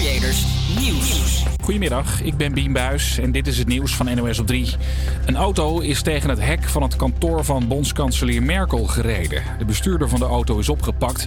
Creators Nieuws. Goedemiddag, ik ben Bien Buis en dit is het nieuws van NOS op 3. Een auto is tegen het hek van het kantoor van bondskanselier Merkel gereden. De bestuurder van de auto is opgepakt.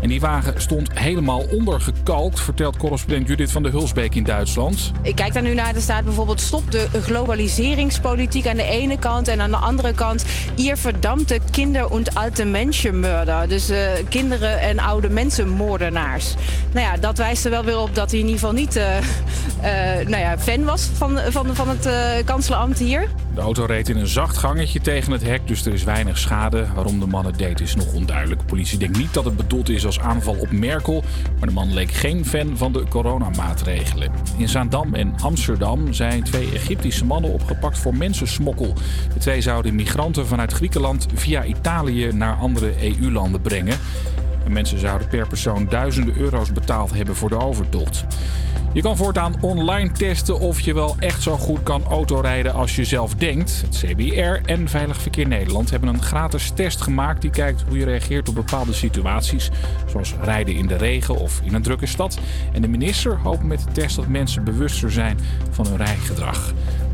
En die wagen stond helemaal ondergekalkt, vertelt correspondent Judith van de Hulsbeek in Duitsland. Ik kijk daar nu naar, er staat bijvoorbeeld stop de globaliseringspolitiek aan de ene kant en aan de andere kant ihr verdammte kinder- en alte mensenmörder. Dus uh, kinderen en oude mensenmoordenaars. Nou ja, dat wijst er wel weer op dat hij in ieder geval niet uh, uh, nou ja, fan was van, van, van het kanselambt hier. De auto reed in een zacht gangetje tegen het hek, dus er is weinig schade. Waarom de man het deed is nog onduidelijk. De politie denkt niet dat het bedoeld is als aanval op Merkel, maar de man leek geen fan van de coronamaatregelen. In Zaandam en Amsterdam zijn twee Egyptische mannen opgepakt voor mensensmokkel. De twee zouden migranten vanuit Griekenland via Italië naar andere EU-landen brengen. En mensen zouden per persoon duizenden euro's betaald hebben voor de overtocht. Je kan voortaan online testen of je wel echt zo goed kan autorijden als je zelf denkt. Het CBR en Veilig Verkeer Nederland hebben een gratis test gemaakt die kijkt hoe je reageert op bepaalde situaties, zoals rijden in de regen of in een drukke stad. En de minister hoopt met de test dat mensen bewuster zijn van hun rijgedrag.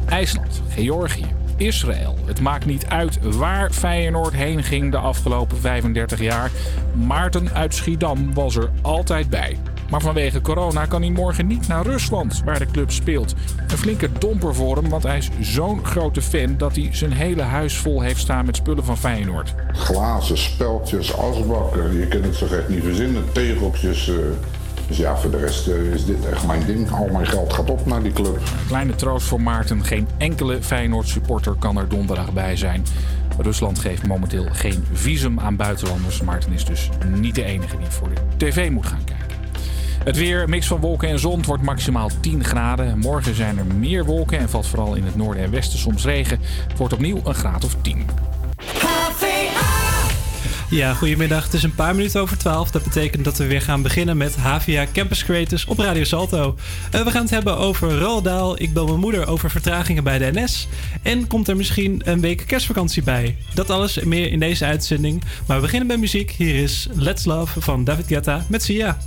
IJsland, Georgië, Israël. Het maakt niet uit waar Feyenoord heen ging de afgelopen 35 jaar. Maarten uit Schiedam was er altijd bij. Maar vanwege corona kan hij morgen niet naar Rusland, waar de club speelt. Een flinke domper voor hem, want hij is zo'n grote fan dat hij zijn hele huis vol heeft staan met spullen van Feyenoord. Glazen, speltjes, asbakken, je kunt het zo echt niet verzinnen. Tegeltjes. Uh... Dus ja, voor de rest uh, is dit echt mijn ding. Al mijn geld gaat op naar die club. Kleine troost voor Maarten. Geen enkele Feyenoord supporter kan er donderdag bij zijn. Rusland geeft momenteel geen visum aan buitenlanders. Maarten is dus niet de enige die voor de tv moet gaan kijken. Het weer, mix van wolken en zon, wordt maximaal 10 graden. Morgen zijn er meer wolken en valt vooral in het noorden en westen soms regen. Het wordt opnieuw een graad of 10. Ja, goedemiddag. Het is een paar minuten over 12. Dat betekent dat we weer gaan beginnen met HVA Campus Creators op Radio Salto. Uh, we gaan het hebben over Roldaal. Ik bel mijn moeder over vertragingen bij de NS. En komt er misschien een week kerstvakantie bij. Dat alles en meer in deze uitzending. Maar we beginnen met muziek. Hier is Let's Love van David Guetta met Sia.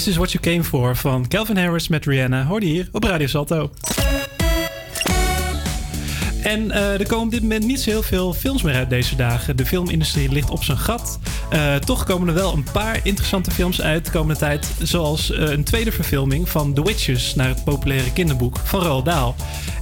This is what you came for van Calvin Harris met Rihanna. Hoorde hier op Radio Salto. En eh, er komen op dit moment niet zo heel veel films meer uit deze dagen. De filmindustrie ligt op zijn gat. Eh, toch komen er wel een paar interessante films uit de komende tijd. Zoals eh, een tweede verfilming van The Witches naar het populaire kinderboek van Roald Dahl.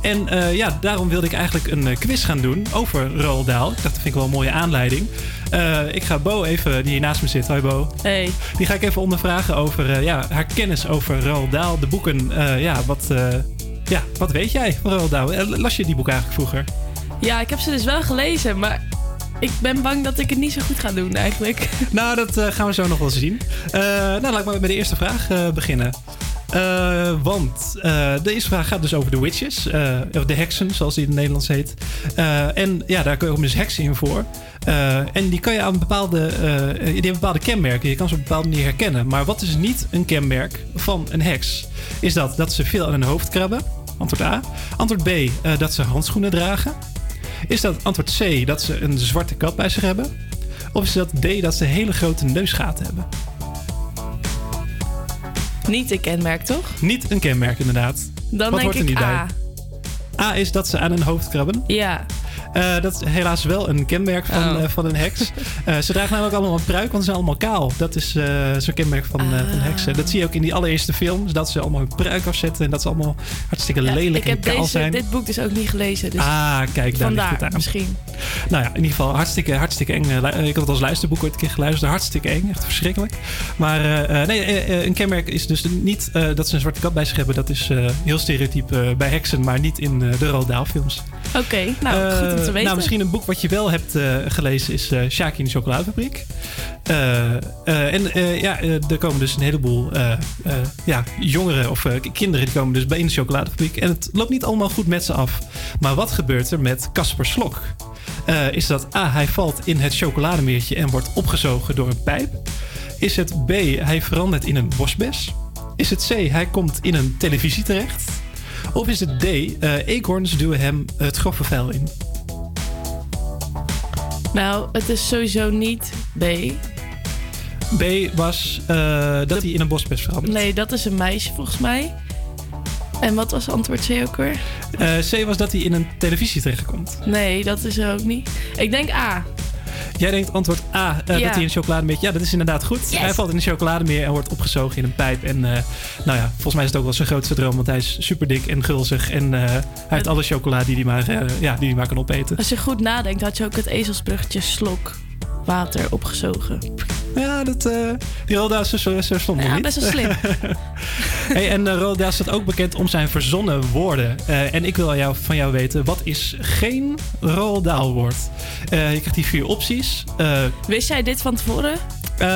En ja, daarom wilde ik eigenlijk een quiz gaan doen over Roald Dahl. Ik dacht, dat vind ik wel een mooie aanleiding. Eh, ik ga Bo even, die hier naast me zit. Hoi Bo. Hey. Die ga ik even ondervragen over eh, ja, haar kennis over Roald Dahl. De boeken, eh, ja, wat, ja, wat weet jij van Roald Dahl? Las je die boek eigenlijk vroeger? Ja, ik heb ze dus wel gelezen, maar ik ben bang dat ik het niet zo goed ga doen eigenlijk. Nou, dat gaan we zo nog wel zien. Nou, laat ik maar met de eerste vraag beginnen. Eh, want eh, de eerste vraag gaat dus over de witches. eh, of de heksen, zoals die in het Nederlands heet. Eh, en ja, daar komen dus heksen in voor. Eh, en die kan je aan bepaalde, eh, die bepaalde kenmerken. Je kan ze op een bepaalde manier herkennen. Maar wat is niet een kenmerk van een heks? Is dat dat ze veel aan hun hoofd krabben? Antwoord A. Antwoord B. eh, dat ze handschoenen dragen. Is dat antwoord C. Dat ze een zwarte kat bij zich hebben? Of is dat D. Dat ze hele grote neusgaten hebben? Niet een kenmerk, toch? Niet een kenmerk, inderdaad. Dan Wat denk hoort er ik niet A. bij? A is dat ze aan hun hoofd krabben. Ja. Eh, dat is helaas wel een kenmerk van, Oh. eh, van een heks. Eh, ze dragen namelijk allemaal een pruik, want ze zijn allemaal kaal. Dat is zo'n kenmerk van, van Ah. heksen. Dat zie je ook in die allereerste films. Dat ze allemaal hun pruik afzetten en dat ze allemaal hartstikke Ja, lelijk ik heb en kaal deze, zijn. dit boek dus ook niet gelezen. Dus ah, kijk, daar ligt het aan. misschien. Nou ja, in ieder geval hartstikke, hartstikke eng. Ik had het als luisterboek ooit een keer geluisterd. Hartstikke eng, echt verschrikkelijk. Maar nee, een kenmerk is dus niet dat ze een zwarte kat bij zich hebben. Dat is heel stereotyp bij heksen, maar niet in de Roald Dahl films. Oké, nou goed om te Eh, weten. Nou, misschien een boek wat je wel hebt eh, gelezen is Shaki in de chocoladefabriek. En ja, er komen dus een heleboel ja, jongeren of kinderen die komen dus bij in de chocoladefabriek. En het loopt niet allemaal goed met ze af. Maar wat gebeurt er met Casper Slok? Is dat A, hij valt in het chocolademeertje en wordt opgezogen door een pijp? Is het B, hij verandert in een bosbes? Is het C, hij komt in een televisie terecht? Of is het D, eh eekhoorns duwen hem het grove vuil in? Nou, het is sowieso niet B. B was eh, dat hij in een bosbes verandert. Nee, dat is een meisje volgens mij. En wat was antwoord C ook weer? Eh, C was dat hij in een televisie terechtkomt. Nee, dat is er ook niet. Ik denk A. Jij denkt antwoord A, eh, Ja. dat hij in een chocolademeer... Ja, dat is inderdaad goed. Yes. Hij valt in een chocolademeer en wordt opgezogen in een pijp. En eh, nou ja, volgens mij is het ook wel zijn grootste droom. Want hij is super dik en gulzig. En eh, hij heeft alle chocola die hij maar, ja, die hij maar kan opeten. Als je goed nadenkt, had je ook het ezelsbruggetje slok water opgezogen. Ja, dat, eh die Roda is zo, zo stom Ja, niet. best wel slim. Hey, en uh, Roda staat ook bekend om zijn verzonnen woorden. Eh, en ik wil jou, van jou weten, wat is geen Roald Dahl woord? Eh, je krijgt hier vier opties. Eh, Wist jij dit van tevoren? eh,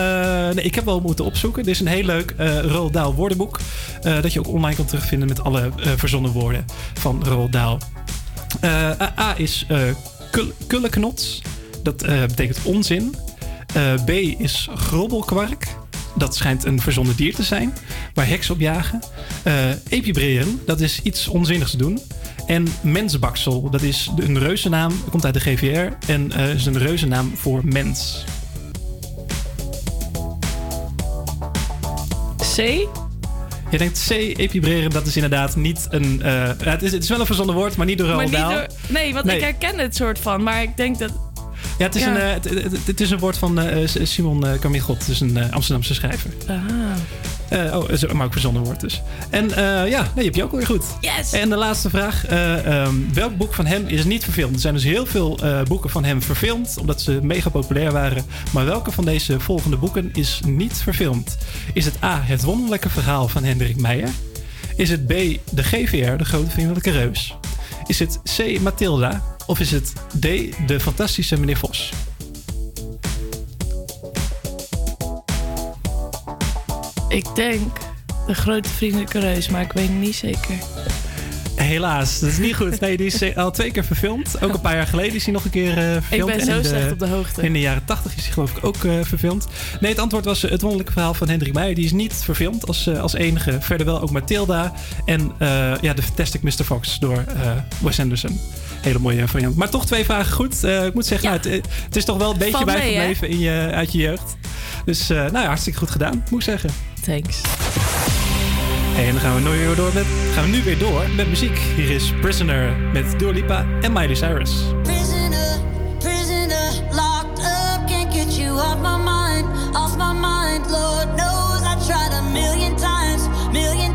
nee, ik heb wel moeten opzoeken. Dit is een heel leuk eh Roald Dahl woordenboek. eh, dat je ook online kan terugvinden met alle eh, verzonnen woorden van Roald Dahl. Eh, A, A is eh kul- kulleknots. Dat eh, betekent onzin. Eh, B is grobbelkwark. Dat schijnt een verzonnen dier te zijn. Waar heksen op jagen. Epibreren, dat is iets onzinnigs doen. En mensbaksel, dat is een reuzennaam. Komt uit de GVR. En is een reuzennaam voor mens. C? Je denkt C, epibreren, dat is inderdaad niet een... ja, het, is, het is wel een verzonnen woord, maar niet door Roald nee, want Nee. ik herken het soort van. Maar ik denk dat... Ja, het is, Ja. Een, eh, het, het- het is een woord van eh, Simon uh, Kamigot. Het is een eh, Amsterdamse schrijver. Ah. Eh, oh, maar ook verzonnen woord dus. En eh, ja, nee, heb je ook weer goed. Yes! En de laatste vraag. eh, ehm, welk boek van hem is niet verfilmd? Er zijn dus heel veel eh, boeken van hem verfilmd, omdat ze mega populair waren. Maar welke van deze volgende boeken is niet verfilmd? Is het A, Het wonderlijke verhaal van Hendrik Meijer? Is het B, De GVR, de grote vriendelijke reus? Is het C, Mathilda? Of is het D, De fantastische meneer Vos? Ik denk de grote vriendelijke reus, maar ik weet het niet zeker. Helaas, dat is niet goed. Nee, die is eh, al twee keer verfilmd. Ook een paar jaar geleden is hij nog een keer Ik verfilmd. ben En zo de- slecht op de hoogte. In de jaren 80 is hij geloof ik ook eh, verfilmd. Nee, het antwoord was het wonderlijke verhaal van Hendrik Meijer. Die is niet verfilmd als, als enige. Verder wel ook Matilda. En ja, The Fantastic Mr. Fox door Wes Anderson. Hele mooie variant. Maar toch twee vragen goed. Ik moet zeggen, Ja. nou, het, het is toch wel een beetje bijgebleven in je, uit je jeugd. Dus nou ja, hartstikke goed gedaan, moet ik zeggen. Thanks. En dan gaan we, nu weer door met, gaan we nu weer door met muziek. Hier is Prisoner met Dua Lipa en Miley Cyrus. Prisoner, prisoner, locked up, can't get you off my mind, off my mind. Lord knows I tried a million times, million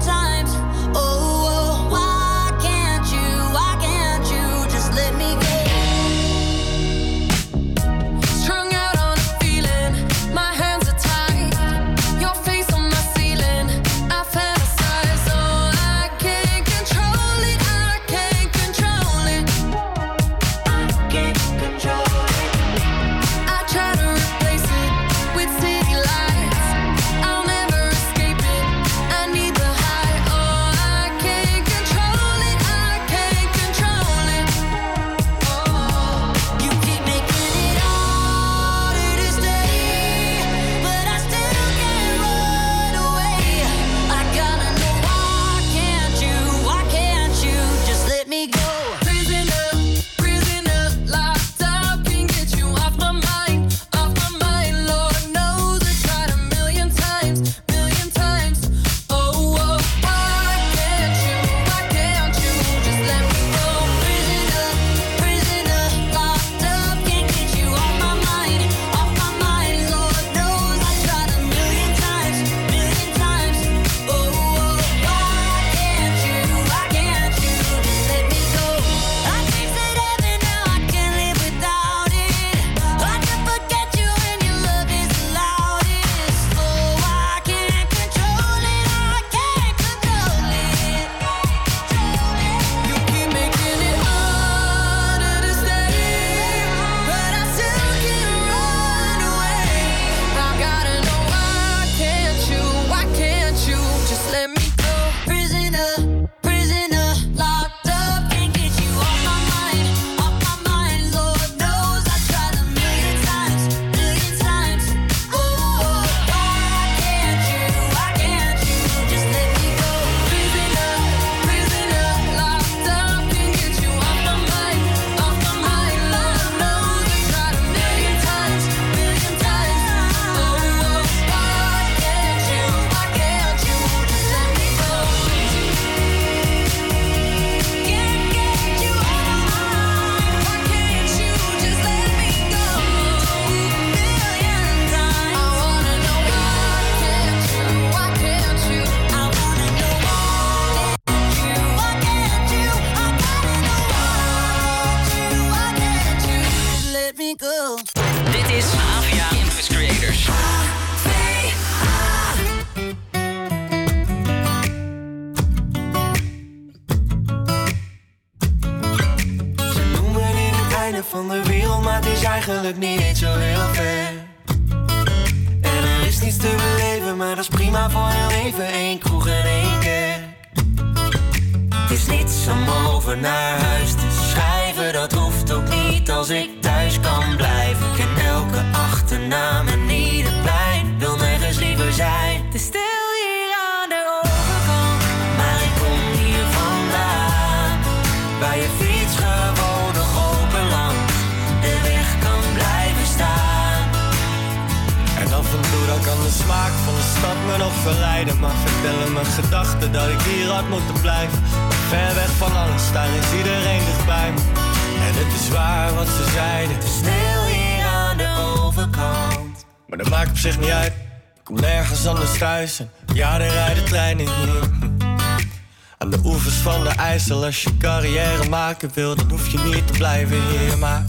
IJssel, als je carrière maken wil, dan hoef je niet te blijven hier. Maar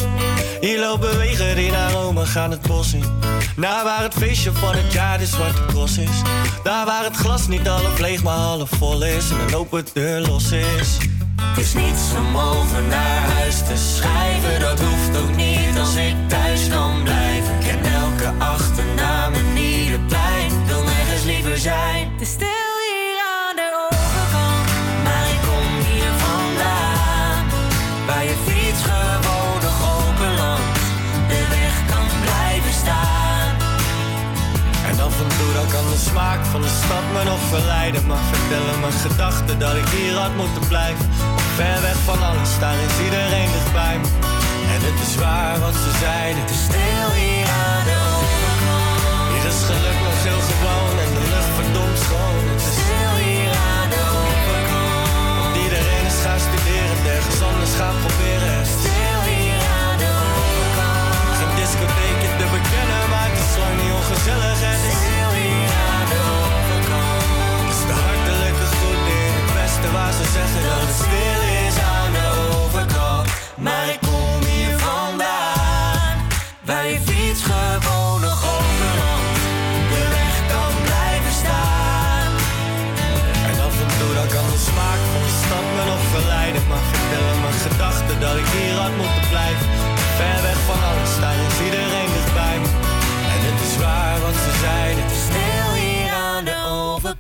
hier lopen wegen die naar Rome gaan het bos in. Naar waar het feestje van het jaar de zwarte cross is. Daar waar het glas niet half leeg, maar half vol is. En een open deur los is. Het is niets om over naar huis te schrijven, dat hoeft ook niet als ik thuis kan blijven. Ik ken elke achternaam en ieder plein, wil nergens liever zijn. Smaak van de stad me nog verleiden. Maar vertellen mijn gedachten dat ik hier had moeten blijven. Ver weg van alles, daar is iedereen dichtbij me. En het is waar wat ze zeiden. Het is stil hier aan de overkant. Hier is geluk nog heel gewoon en de lucht verdomd schoon.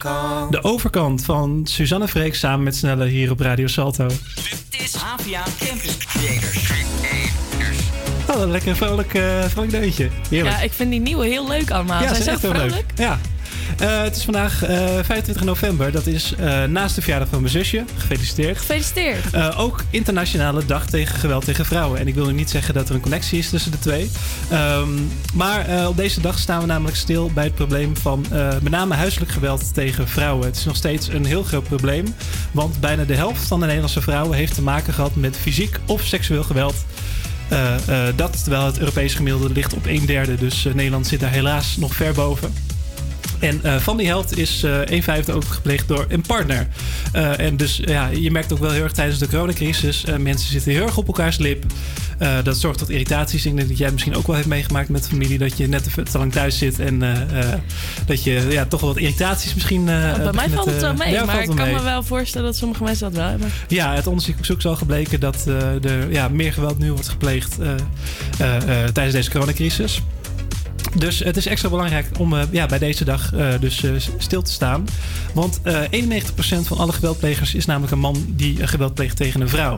Overkant. De overkant van Suzanne Freek samen met Snelle hier op Radio Salto. Dit is AVA Campus Creators. Oh, een lekker vrolijk, eh vrolijk deuntje. Heerlijk. Ja, ik vind die nieuwe heel leuk allemaal. Ja, Zijn ze zo echt heel leuk. vrolijk? Ja. Eh, het is vandaag eh, 25 november. Dat is eh, naast de verjaardag van mijn zusje. Gefeliciteerd. Gefeliciteerd. Eh, ook Internationale Dag tegen Geweld tegen Vrouwen. En ik wil nu niet zeggen dat er een connectie is tussen de twee. Ehm, maar eh, op deze dag staan we namelijk stil bij het probleem van eh, met name huiselijk geweld tegen vrouwen. Het is nog steeds een heel groot probleem. Want bijna de helft van de Nederlandse vrouwen heeft te maken gehad met fysiek of seksueel geweld. Eh, eh, dat terwijl het Europees gemiddelde ligt op een derde. Dus eh, Nederland zit daar helaas nog ver boven. En eh, van die helft is eh een vijfde ook gepleegd door een partner. Eh, en dus ja, je merkt ook wel heel erg tijdens de coronacrisis. mensen zitten heel erg op elkaars lip. Dat zorgt tot irritaties. Ik denk dat jij misschien ook wel heeft meegemaakt met familie. Dat je net te, lang thuis zit. En dat je ja, toch wel wat irritaties misschien... Bij mij valt het wel mee, Ja, maar ik kan mee. me wel voorstellen dat sommige mensen dat wel hebben. Ja, het onderzoek is al gebleken dat er ja, meer geweld nu wordt gepleegd tijdens deze coronacrisis. Dus het is extra belangrijk om eh, ja, bij deze dag eh, dus eh, stil te staan. Want eh 91% van alle geweldplegers is namelijk een man die geweld pleegt tegen een vrouw.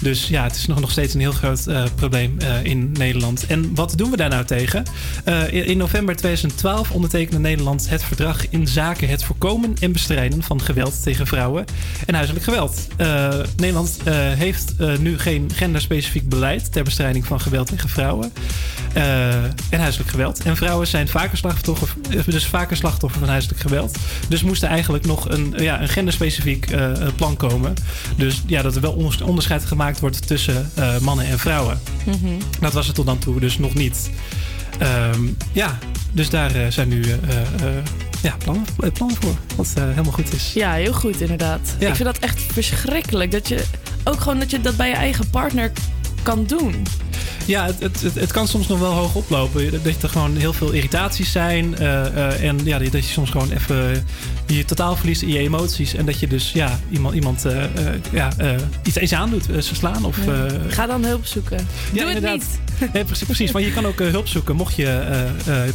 Dus ja, het is nog, nog steeds een heel groot eh, probleem eh, in Nederland. En wat doen we daar nou tegen? Eh, in, november 2012 ondertekende Nederland het verdrag in zaken het voorkomen en bestrijden van geweld tegen vrouwen en huiselijk geweld. Nederland heeft nu geen genderspecifiek beleid ter bestrijding van geweld tegen vrouwen en huiselijk geweld. En vrouwen zijn vaker slachtoffer, dus vaker slachtoffer van huiselijk geweld. Dus moest er eigenlijk nog een, ja, een genderspecifiek plan komen. Dus ja, dat er wel onders- onderscheid gemaakt wordt tussen eh, mannen en vrouwen. Mhm. Dat was het tot dan toe dus nog niet. Ehm, ja, dus daar eh, zijn nu eh, ja, plannen, plannen voor. Wat helemaal goed is. Ja, heel goed inderdaad. Ik vind dat echt verschrikkelijk. Dat je ook gewoon dat je dat bij je eigen partner kan doen. Ja, het, het, het, kan soms nog wel hoog oplopen. Dat er gewoon heel veel irritaties zijn. En ja, dat je soms gewoon even je totaal verliest in je emoties. En dat je dus ja, iemand, iemand eh, eh, ja, eh, iets eens aandoet, ze slaan. Of. Ga dan hulp zoeken. Doe het niet. Nee, precies, precies, want je kan ook hulp zoeken mocht je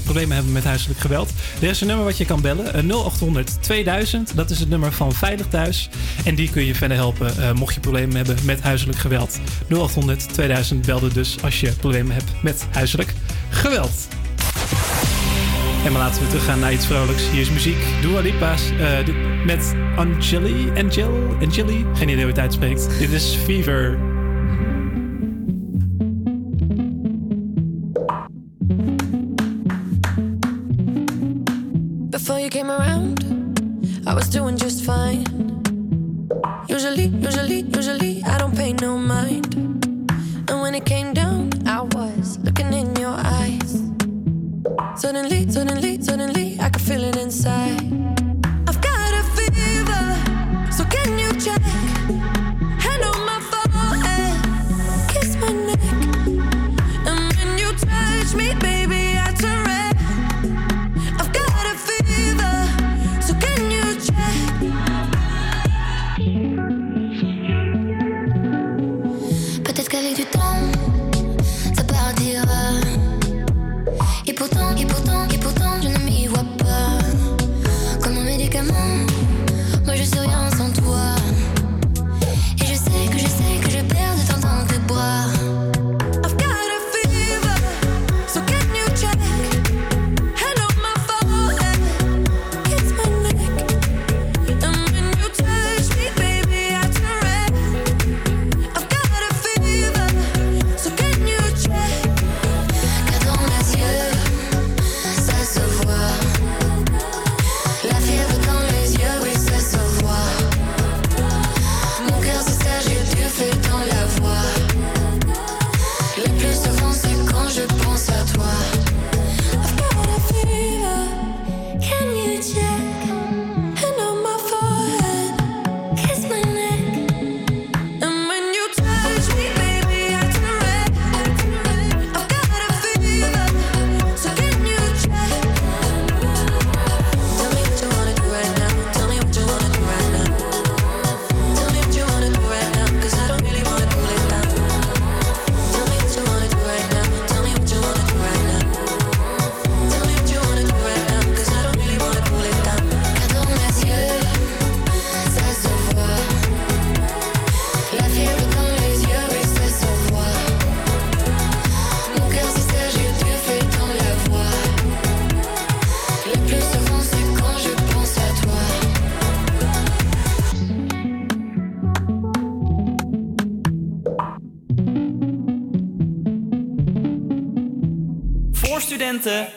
problemen hebben met huiselijk geweld. Er is een nummer wat je kan bellen. 0800 2000. Dat is het nummer van Veilig Thuis. En die kun je verder helpen mocht je problemen hebben met huiselijk geweld. 0800 2000 belde dus als je problemen hebt met huiselijk geweld. En maar laten we teruggaan naar iets vrolijks. Hier is muziek. Dua Lipa's uh, eh, dit, met Angeli, Angel, Angeli. Geen idee hoe het uitspreekt. dit is Fever. Before you came around, I was doing just fine. Usually, usually, usually, I don't pay no mind. And when it came down. Suddenly, suddenly, suddenly, I can feel it inside. 80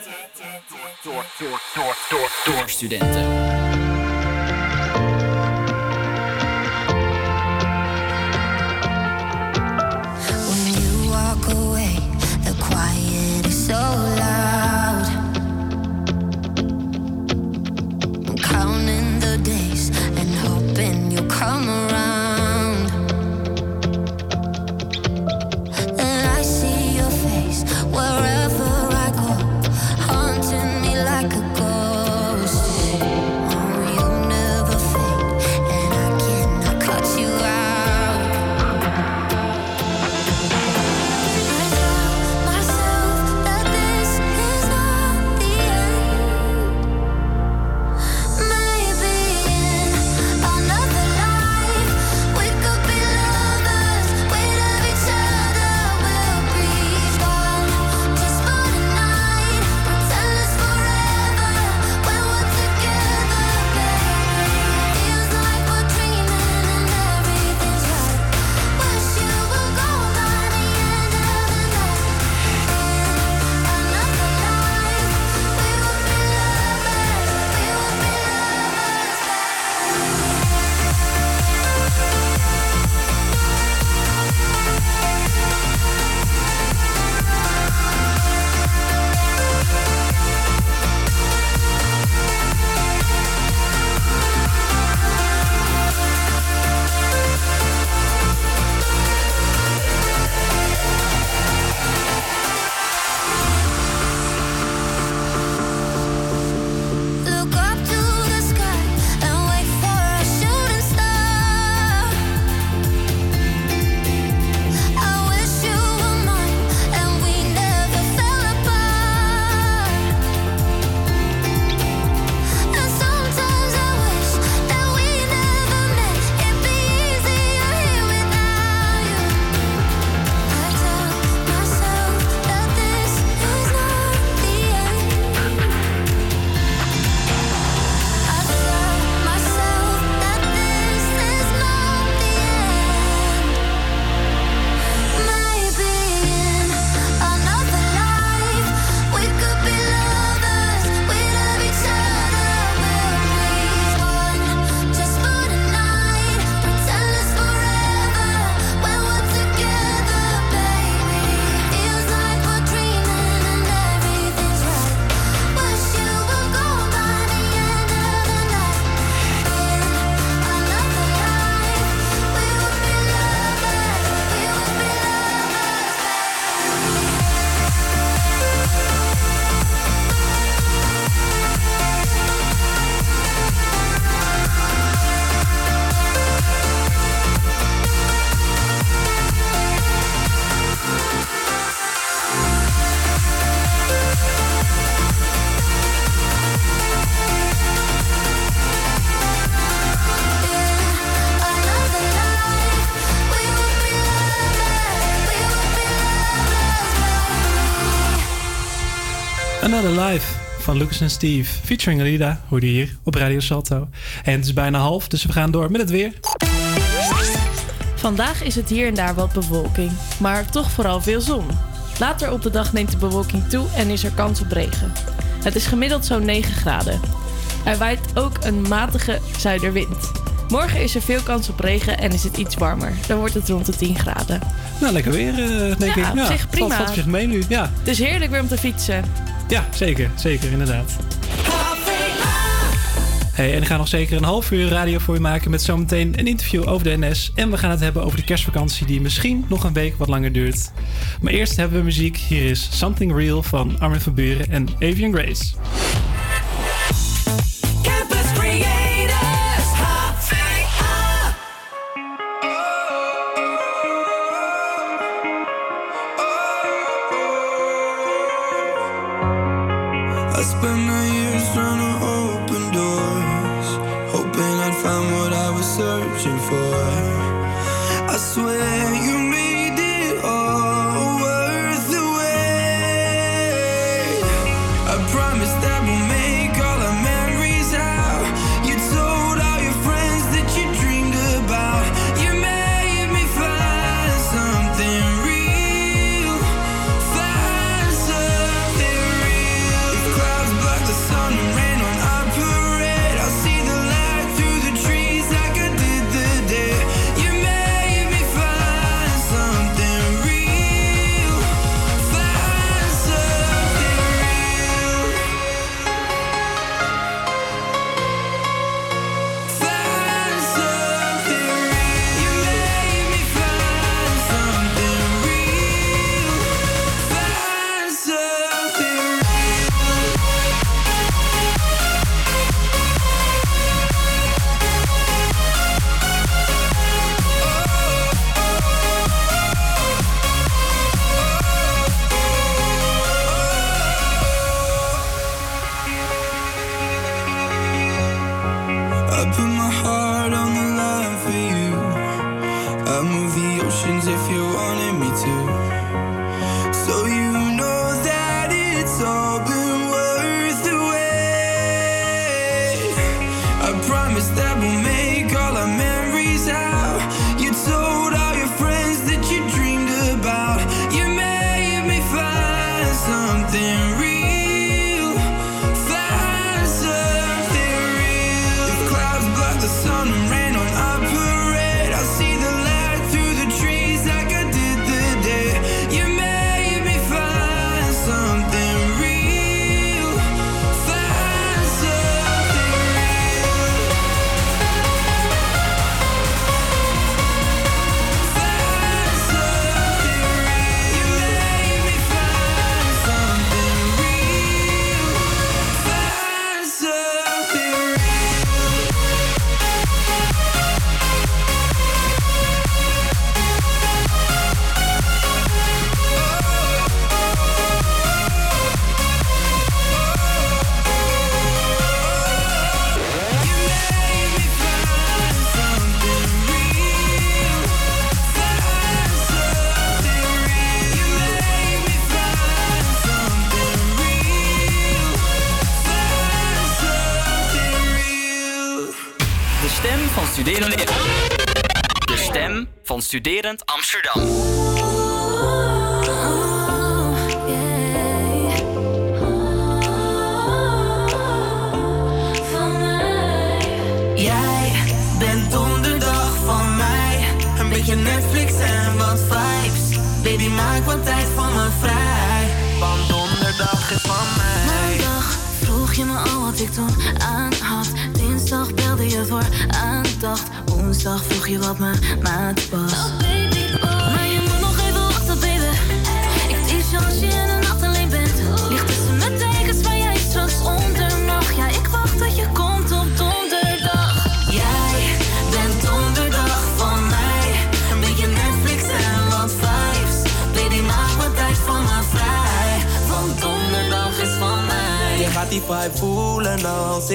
Life van Lucas en Steve. Featuring Alida, hoorde je hier op Radio Salto. En het is bijna half, dus we gaan door met het weer. Vandaag is het hier en daar wat bewolking, maar toch vooral veel zon. Later op de dag neemt de bewolking toe en is er kans op regen. Het is gemiddeld zo'n 9 graden. Er waait ook een matige zuiderwind. Morgen is er veel kans op regen en is het iets warmer. Dan wordt het rond de 10 graden. Nou, lekker weer, eh, denk Ja, ik. op zich prima. Valt, valt op zich mee nu, ja. Het is heerlijk weer om te fietsen. Ja, zeker. Zeker, inderdaad. Hey, en ik ga nog zeker een half uur radio voor je maken met zometeen een interview over de NS. En we gaan het hebben over de kerstvakantie die misschien nog een week wat langer duurt. Maar eerst hebben we muziek. Hier is Something Real van Armin van Buren en Avian Grace.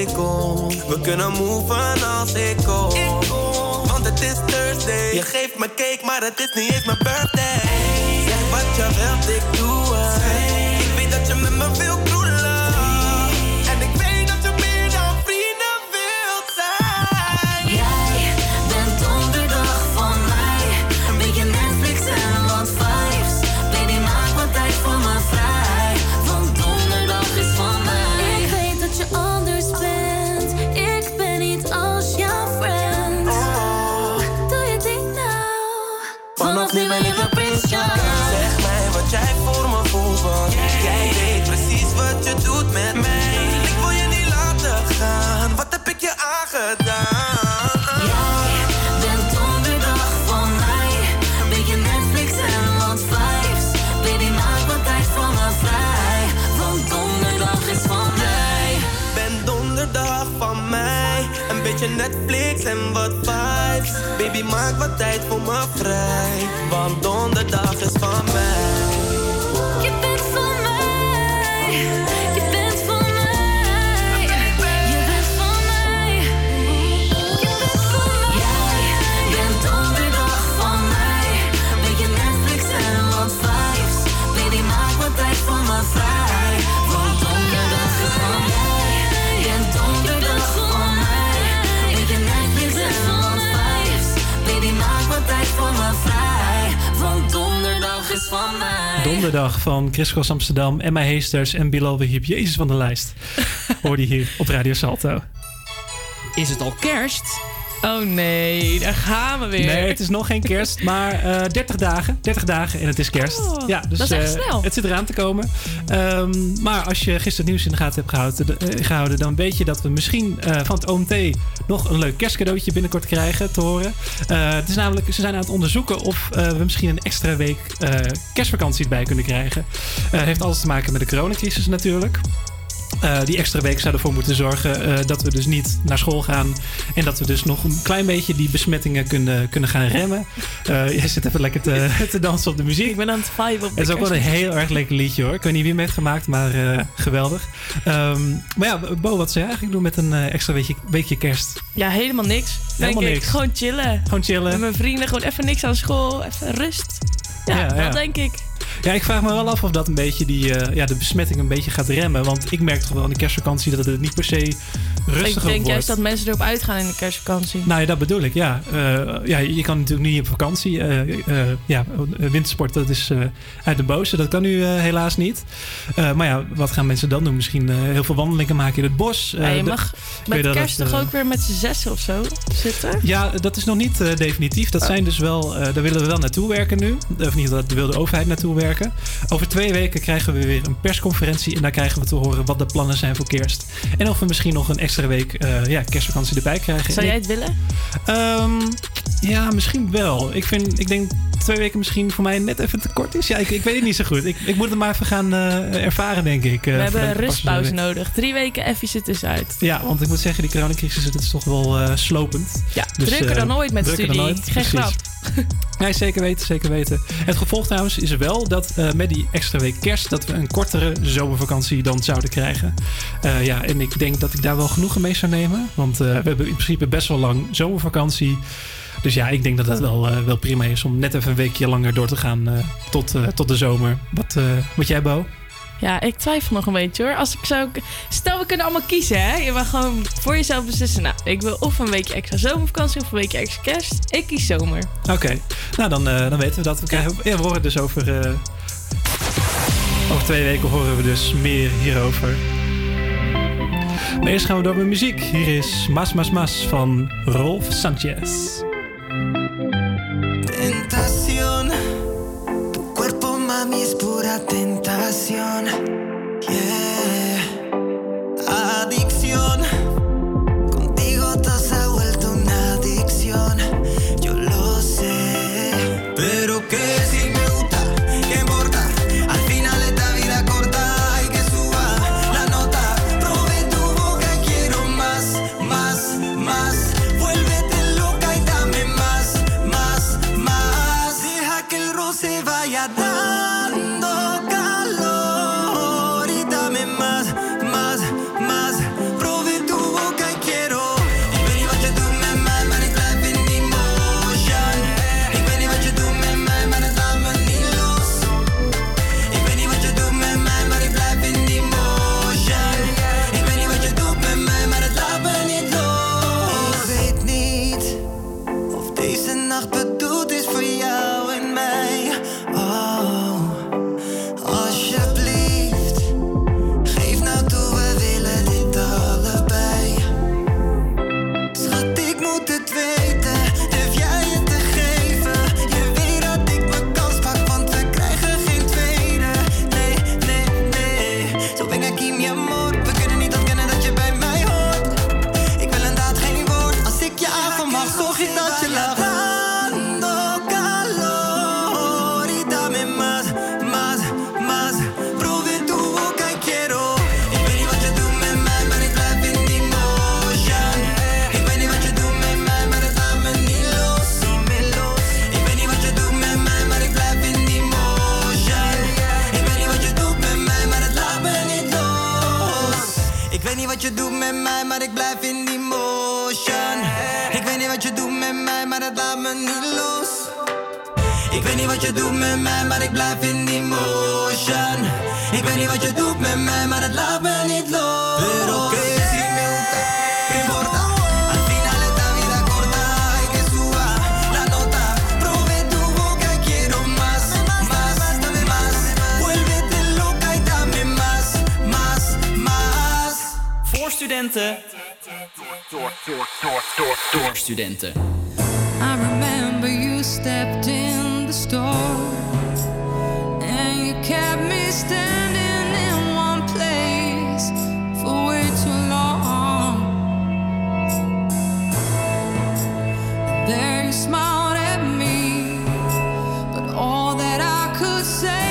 Ik kom. We kunnen moven als ik kom. Want het is Thursday. Je geeft me cake, maar het is niet eens mijn birthday. Zeg wat je wilt, ik doe. Netflix en wat vibes. Baby, maak wat tijd voor me vrij. Want donderdag is van mij. Donderdag van Chris Cross Amsterdam, Emma Heesters en Bilal Wahib. Jezus van de lijst. Hoor die hier op Radio Salto. Is het al kerst? Oh nee, daar gaan we weer. Nee, het is nog geen kerst, maar eh 30 dagen. 30 dagen en het is kerst. Oh, ja, dus dat is echt eh, snel. het zit eraan te komen. Ehm, maar als je gisteren het nieuws in de gaten hebt gehouden, eh, gehouden dan weet je dat we misschien van het OMT nog een leuk kerstcadeautje binnenkort krijgen te horen. Het is namelijk, ze zijn aan het onderzoeken of we misschien een extra week kerstvakantie erbij kunnen krijgen. Heeft alles te maken met de coronacrisis natuurlijk. Eh, die extra week zou ervoor moeten zorgen eh, dat we dus niet naar school gaan. En dat we dus nog een klein beetje die besmettingen kunnen, kunnen gaan remmen. Eh jij zit even lekker te, te dansen op de muziek. Ik ben aan het vibe op Het is ook wel een heel erg lekker liedje hoor. Ik weet niet wie hem heeft gemaakt, maar geweldig. Ehm, maar ja, Bo, wat zou je eigenlijk doen met een extra weekje, weekje kerst? Ja, helemaal niks. Helemaal denk niks. Ik. Gewoon chillen. Gewoon chillen. Met mijn vrienden, gewoon even niks aan school. Even rust. Ja, Ja, dat ja. denk ik. Ja, ik vraag me wel af of dat een beetje die, eh, ja, de besmetting een beetje gaat remmen. Want ik merk toch wel in de kerstvakantie dat het niet per se rustiger ik denk wordt. juist dat mensen erop uitgaan in de kerstvakantie. Nou ja, dat bedoel ik, ja. Eh, ja je kan natuurlijk niet op vakantie. Eh, ja, wintersport, dat is uit de boze. Dat kan nu helaas niet. Maar ja, wat gaan mensen dan doen? Misschien heel veel wandelingen maken in het bos. Ja, je mag met dat kerst toch ook weer met z'n zessen of zo zitten? Ja, dat is nog niet definitief. Dat zijn dus wel, daar willen we wel naartoe werken nu. Of niet, daar wil de overheid naartoe werken. Over twee weken krijgen we weer een persconferentie. En daar krijgen we te horen wat de plannen zijn voor kerst. En of we misschien nog een extra week eh, ja, kerstvakantie erbij krijgen. Zou jij het willen? Ehm, ja, misschien wel. Ik, vind, ik denk twee weken misschien voor mij net even te kort is. Ja, ik, ik weet het niet zo goed. Ik, ik moet het maar even gaan eh, ervaren, denk ik. eh, We hebben rustpauze nodig. Drie weken even tussenuit. Ja, want ik moet zeggen, die coronacrisis dat is toch wel slopend. Ja, drukker eh, dan ooit met studie. Geen grap. Nee, zeker weten, zeker weten. Het gevolg trouwens is wel dat eh, met die extra week kerst... dat we een kortere zomervakantie dan zouden krijgen. Eh, ja, en ik denk dat ik daar wel genoegen mee zou nemen. Want eh, we hebben in principe best wel lang zomervakantie. Dus ja, ik denk dat dat wel, wel prima is... om net even een weekje langer door te gaan tot, tot de zomer. Wat, wat jij, Bo? Ja, ik twijfel nog een beetje hoor. Als ik zou... Stel, we kunnen allemaal kiezen, hè? Je mag gewoon voor jezelf beslissen. Nou, ik wil of een weekje extra zomervakantie of een weekje extra kerst. Ik kies zomer. Oké, nou dan, eh, dan weten we dat. We, krijgen, ja, we horen dus over... eh, over twee weken horen we dus meer hierover. Maar eerst gaan we door met muziek. Hier is Mas Mas Mas van Rolf Sanchez. Tentación. Yeah. Adicción, Door, door, door, door. I remember you stepped in the store and you kept me standing in one place for way too long. There you smiled at me, but all that I could say.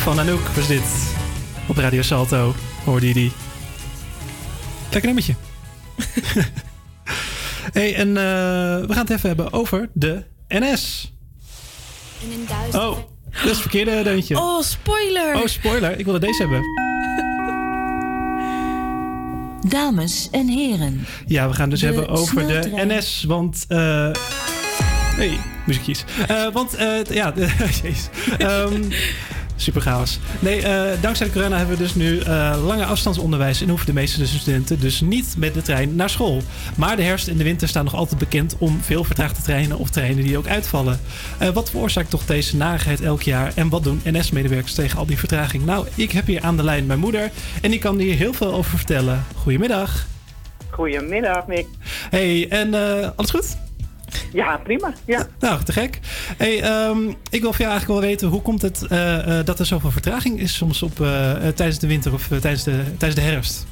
van Anouk was dit. Op Radio Salto hoor die die. Lekker nummertje. hey, en uh, we gaan het even hebben over de NS. Oh, dat is het verkeerde deuntje. Oh, spoiler. Oh, spoiler. Ik wilde deze hebben. Dames en heren. Ja, we gaan dus hebben over de NS, want... eh. hey, muziekjes. Uh, want, eh, ja, jeez super chaos. Nee, eh, dankzij de corona hebben we dus nu eh, lange afstandsonderwijs en hoeven de meeste studenten dus niet met de trein naar school. Maar de herfst en de winter staan nog altijd bekend om veel vertraagde treinen of treinen die ook uitvallen. Eh, wat veroorzaakt toch deze narigheid elk jaar en wat doen NS-medewerkers tegen al die vertraging? Nou, ik heb hier aan de lijn mijn moeder en die kan hier heel veel over vertellen. Goedemiddag. Goedemiddag, Mick. Hey, en alles goed? Ja, prima. Ja. Nou, te gek. Hey, ehm, ik wil van jou eigenlijk wel weten, hoe komt het eh, eh, dat er zoveel vertraging is soms op, eh, tijdens de winter of tijdens, de, tijdens de herfst?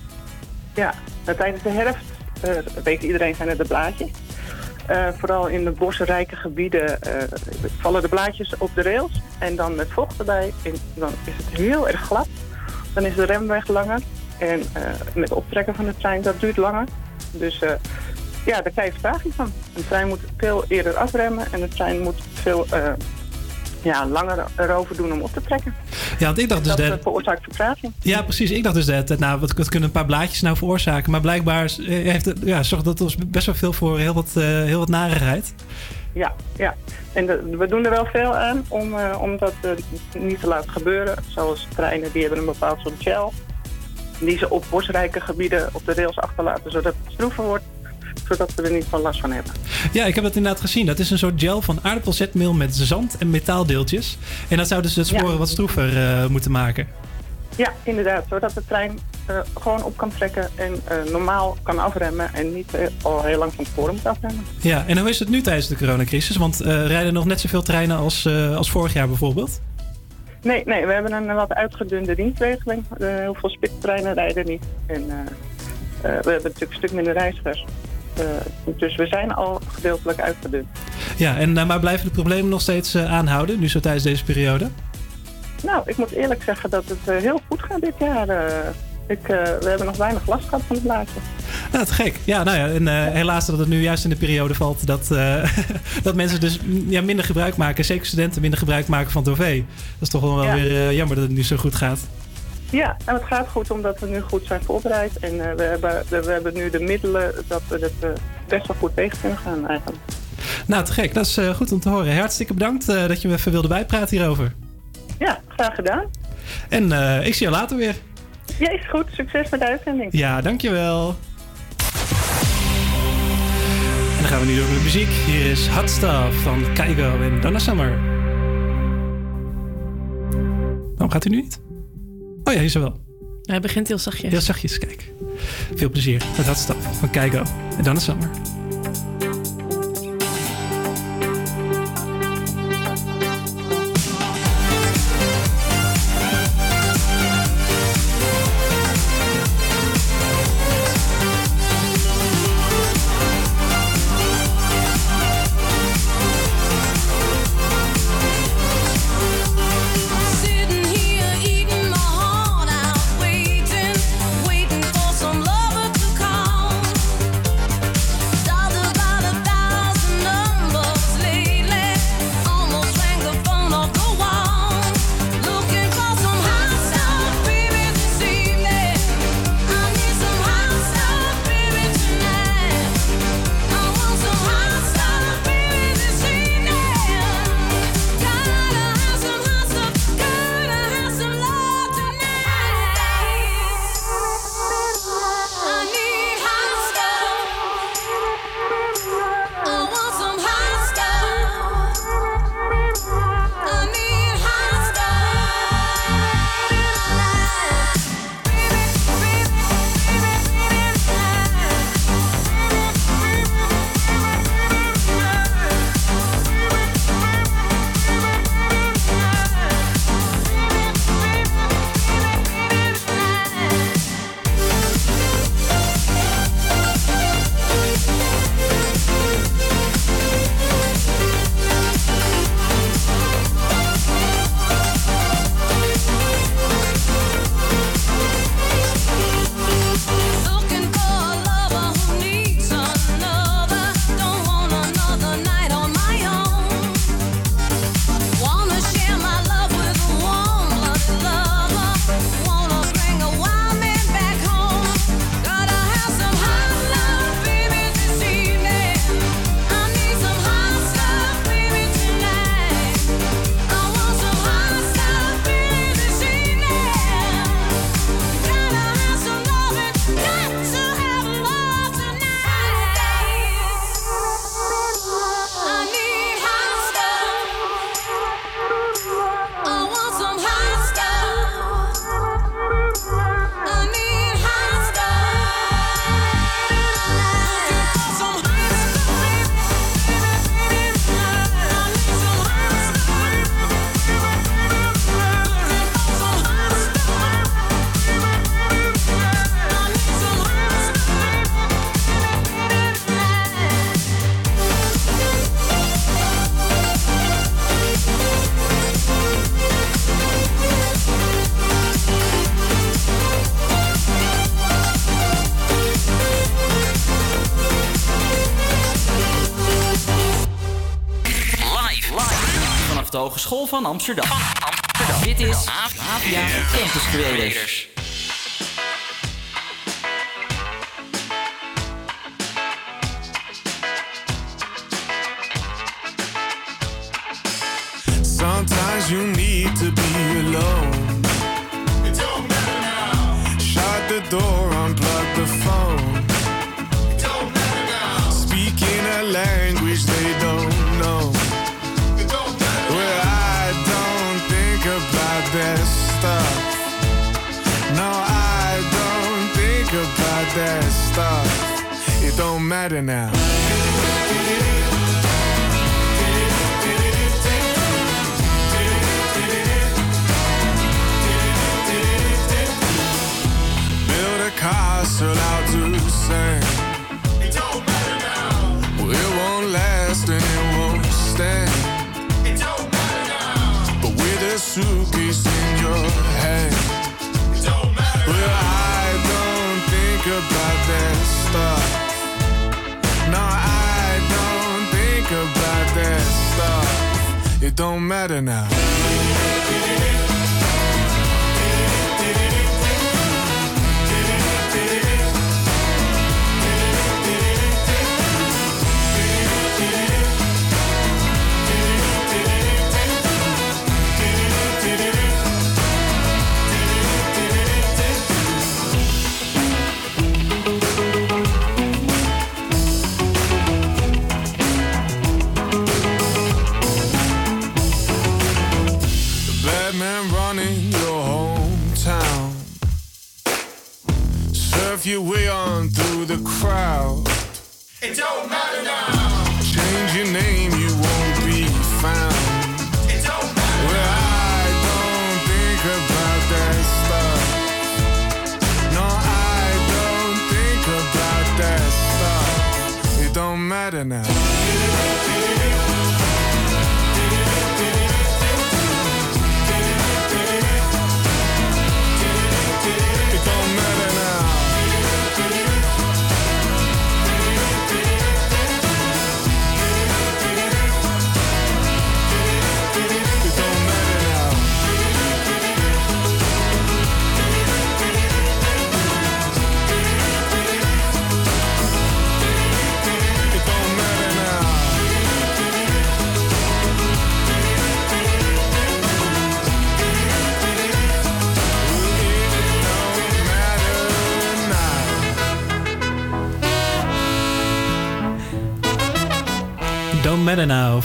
Ja, nou, tijdens de herfst, weet iedereen, zijn er de blaadjes. Vooral in de bosrijke gebieden vallen de blaadjes op de rails. En dan met vocht erbij, en dan is het heel erg glad. Dan is de remweg langer. En met optrekken van de trein, dat duurt langer. Dus ja, daar krijg je vertraging van. Een trein moet veel eerder afremmen en de trein moet veel eh, ja, langer erover doen om op te trekken. Ja, want ik dacht dus dat dat... eh, veroorzaakt vertraging. Ja, precies. Ik dacht dus dat, nou, wat, wat kunnen een paar blaadjes nou veroorzaken? Maar blijkbaar eh, heeft het, ja, zorgt dat ons best wel veel voor heel wat, eh, heel wat narigheid. Ja, ja. En de- we doen er wel veel aan om, om dat niet te laten gebeuren. Zoals treinen, die hebben een bepaald soort gel. Die ze op bosrijke gebieden op de rails achterlaten, zodat het stroever wordt. Zodat we er niet van last van hebben. Ja, ik heb dat inderdaad gezien. Dat is een soort gel van aardappelzetmeel met zand en metaaldeeltjes. En dat zou dus het sporen wat stroever eh, moeten maken. Ja, inderdaad. Zodat de trein eh, gewoon op kan trekken en eh, normaal kan afremmen. En niet al heel lang van tevoren moet afremmen. Ja, en hoe is het nu tijdens de coronacrisis? Want rijden nog net zoveel treinen als, als vorig jaar bijvoorbeeld? Nee, nee, we hebben een wat uitgedunde dienstregeling. Heel veel spitstreinen rijden niet. En we hebben natuurlijk een stuk minder reizigers. Eh, dus we zijn al gedeeltelijk uitgedund. Ja, en, eh, maar blijven de problemen nog steeds eh, aanhouden, nu zo tijdens deze periode? Nou, ik moet eerlijk zeggen dat het heel goed gaat dit jaar. Ik, we hebben nog weinig last gehad van het blaadje. Nou, te gek. Ja, nou ja, en helaas dat het nu juist in de periode valt dat, dat mensen dus mm, ja, minder gebruik maken, zeker studenten minder gebruik maken van het OV. Dat is toch wel, Ja. weer jammer dat het nu zo goed gaat. Ja, en het gaat goed omdat we nu goed zijn voorbereid. En eh, we, hebben, we, hebben nu de middelen dat we het eh, best wel goed tegen kunnen gaan eigenlijk. Nou, te gek. Dat is eh, goed om te horen. Hartstikke bedankt dat je me even wilde bijpraten hierover. Ja, graag gedaan. En ik zie je later weer. Ja, is goed. Succes met de uitzending. Ja, dankjewel. En dan gaan we nu door met muziek. Hier is Hot Stuff van Kaigo en Donna Summer. Waarom gaat hij nu niet? Oh ja, hier is hij wel. Hij begint heel zachtjes. Heel zachtjes, kijk. Veel plezier met Hot Stuff van Kaigo en Donna Summer. Hogeschool van Amsterdam. Dit is AVA Campus Creators.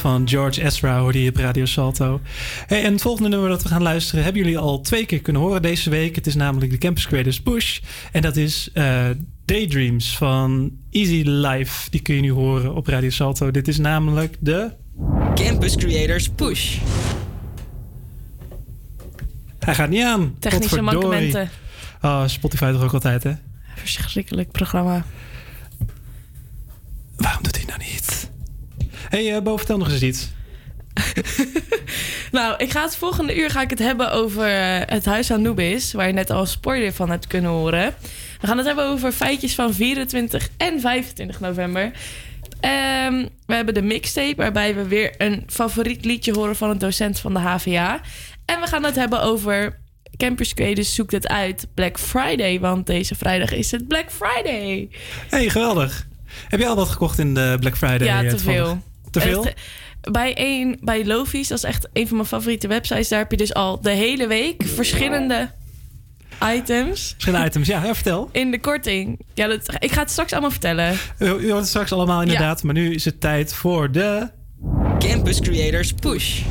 Van George Ezra hoorde je op Radio Salto. Hey, en het volgende nummer dat we gaan luisteren hebben jullie al twee keer kunnen horen deze week. Het is namelijk de Campus Creators Push. En dat is eh, Daydreams van Easy Life. Die kun je nu horen op Radio Salto. Dit is namelijk de... Campus Creators Push. Hij gaat niet aan. Technische mankementen. Oh, Spotify toch ook altijd, hè? Verschrikkelijk programma. Waarom doet hij nou niet? Hey, uh, Bo, vertel nog eens iets. Nou, ik ga het volgende uur ga ik het hebben over eh, het Huis aan Nubis, waar je net al een spoiler van hebt kunnen horen. We gaan het hebben over feitjes van 24 en 25 november. Ehm, we hebben de mixtape, waarbij we weer een favoriet liedje horen van een docent van de HVA. En we gaan het hebben over Campus Creators zoekt het uit Black Friday, want deze vrijdag is het Black Friday. hey, geweldig. Heb je al wat gekocht in de Black Friday? Ja, eh, te veel. Te veel? Echt, bij, een, bij Lofi's, dat is echt een van mijn favoriete websites. Daar heb je dus al de hele week verschillende items. Verschillende items, ja, ja, vertel. In de korting. Ja, dat, ik ga het straks allemaal vertellen. U hoort het straks allemaal inderdaad, maar nu is het tijd voor de... Campus Creators Push.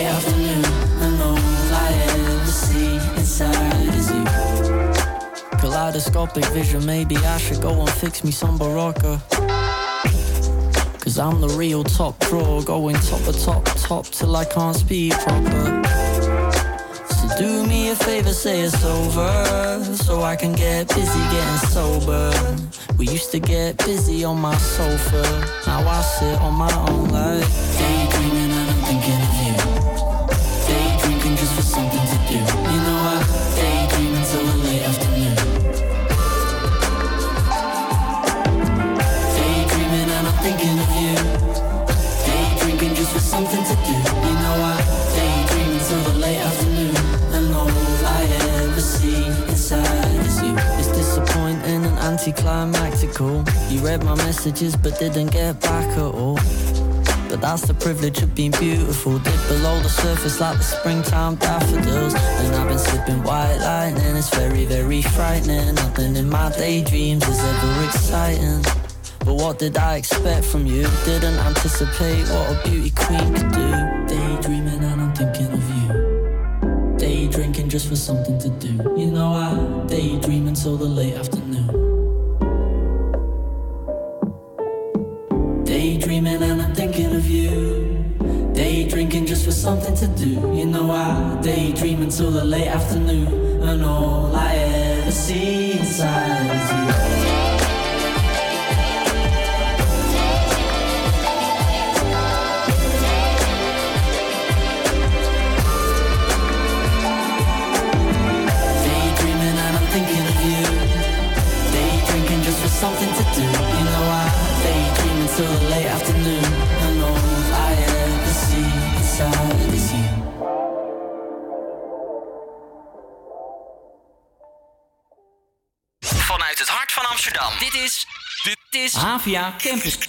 Late afternoon. And all I ever see inside is you. Kaleidoscopic vision, maybe I should go and fix me some Barocca. Cause I'm the real top drawer, going top of top top till I can't speak proper. So do me a favor, say it's over, so I can get busy getting sober. We used to get busy on my sofa, now I sit on my own like didn't get back at all. But that's the privilege of being beautiful. Dip below the surface like the springtime daffodils. And I've been sipping white lightning. It's very, very frightening. Nothing in my daydreams is ever exciting. But what did I expect from you? Didn't anticipate what a beauty queen could do. Daydreaming and I'm thinking of you. Day drinking just for something to do. You know I daydream until the late afternoon. Until the late afternoon. Havia Campus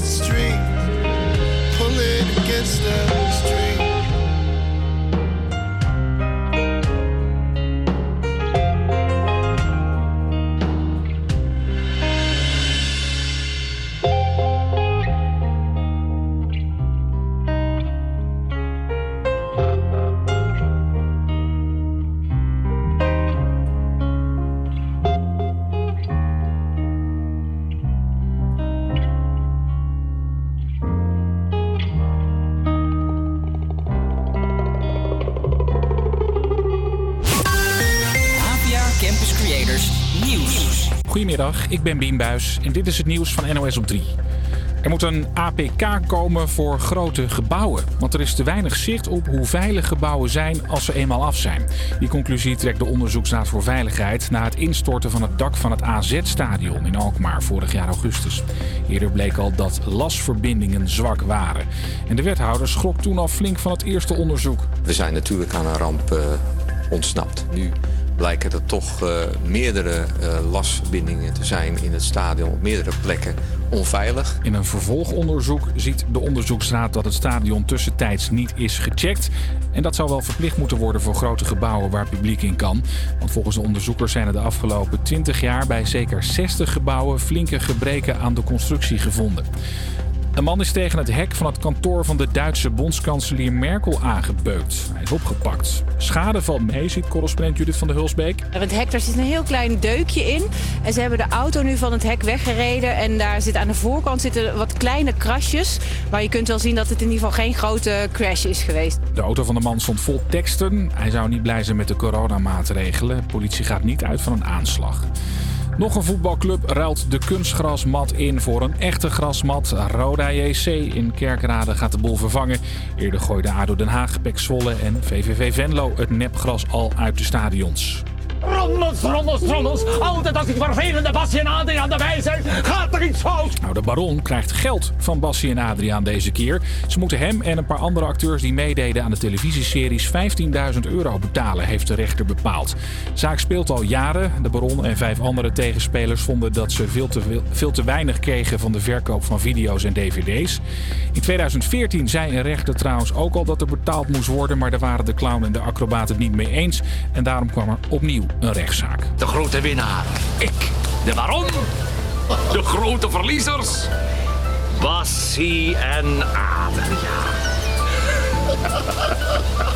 the stream, ik ben Bien Buis en dit is het nieuws van NOS op 3. Er moet een APK komen voor grote gebouwen. Want er is te weinig zicht op hoe veilig gebouwen zijn als ze eenmaal af zijn. Die conclusie trekt de Onderzoeksraad voor Veiligheid na het instorten van het dak van het AZ-stadion in Alkmaar vorig jaar augustus. Eerder bleek al dat lasverbindingen zwak waren. En de wethouder schrok toen al flink van het eerste onderzoek. We zijn natuurlijk aan een ramp eh, ontsnapt. Nu blijken er toch eh, meerdere lasverbindingen te zijn in het stadion op meerdere plekken onveilig. In een vervolgonderzoek ziet de onderzoeksraad dat het stadion tussentijds niet is gecheckt. En dat zou wel verplicht moeten worden voor grote gebouwen waar publiek in kan. Want volgens de onderzoekers zijn er de afgelopen 20 jaar bij zeker 60 gebouwen flinke gebreken aan de constructie gevonden. Een man is tegen het hek van het kantoor van de Duitse bondskanselier Merkel aangebeukt. Hij is opgepakt. Schade valt mee, ziet correspondent Judith van der Hulsbeek. Het hek, daar zit een heel klein deukje in. En ze hebben de auto nu van het hek weggereden. En daar zit aan de voorkant zitten wat kleine krasjes. Maar je kunt wel zien dat het in ieder geval geen grote crash is geweest. De auto van de man stond vol teksten. Hij zou niet blij zijn met de coronamaatregelen. De politie gaat niet uit van een aanslag. Nog een voetbalclub ruilt de kunstgrasmat in voor een echte grasmat. Roda JC in Kerkrade gaat de bol vervangen. Eerder gooide ADO Den Haag, Pek Zwolle en VVV Venlo het nepgras al uit de stadions. Rommels, rommels, rommels. Altijd als ik vervelende Basje en Adriaan erbij zijn, gaat er iets fout. Nou, de baron krijgt geld van Bassie en Adriaan deze keer. Ze moeten hem en een paar andere acteurs die meededen aan de televisieseries 15.000 euro betalen, heeft de rechter bepaald. De zaak speelt al jaren. De baron en vijf andere tegenspelers vonden dat ze veel te, veel, te weinig kregen van de verkoop van video's en dvd's. In 2014 zei een rechter trouwens ook al dat er betaald moest worden, maar daar waren de clown en de acrobaat het niet mee eens. En daarom kwam er opnieuw een rechtszaak. De grote winnaar. Ik, de baron. De grote verliezers. Bassie en Adriaan.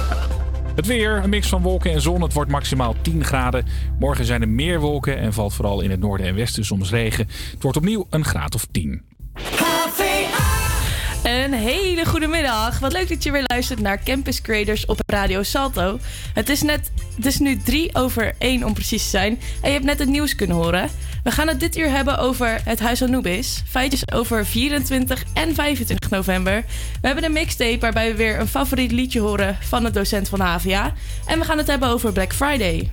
Het weer, een mix van wolken en zon. Het wordt maximaal 10 graden. Morgen zijn er meer wolken en valt vooral in het noorden en westen soms regen. Het wordt opnieuw een graad of 10. Een hele goede middag. Wat leuk dat je weer luistert naar Campus Creators op Radio Salto. Het is, net, het is nu drie over één om precies te zijn. En je hebt net het nieuws kunnen horen. We gaan het dit uur hebben over het Huis Anubis. Feitjes over 24 en 25 november. We hebben een mixtape waarbij we weer een favoriet liedje horen van de docent van HVA. En we gaan het hebben over Black Friday.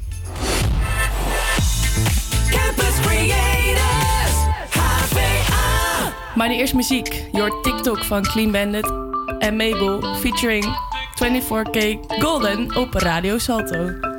Maar nu eerst muziek. Hoort TikTok van Clean Bandit en Mabel featuring 24K Golden op Radio Salto.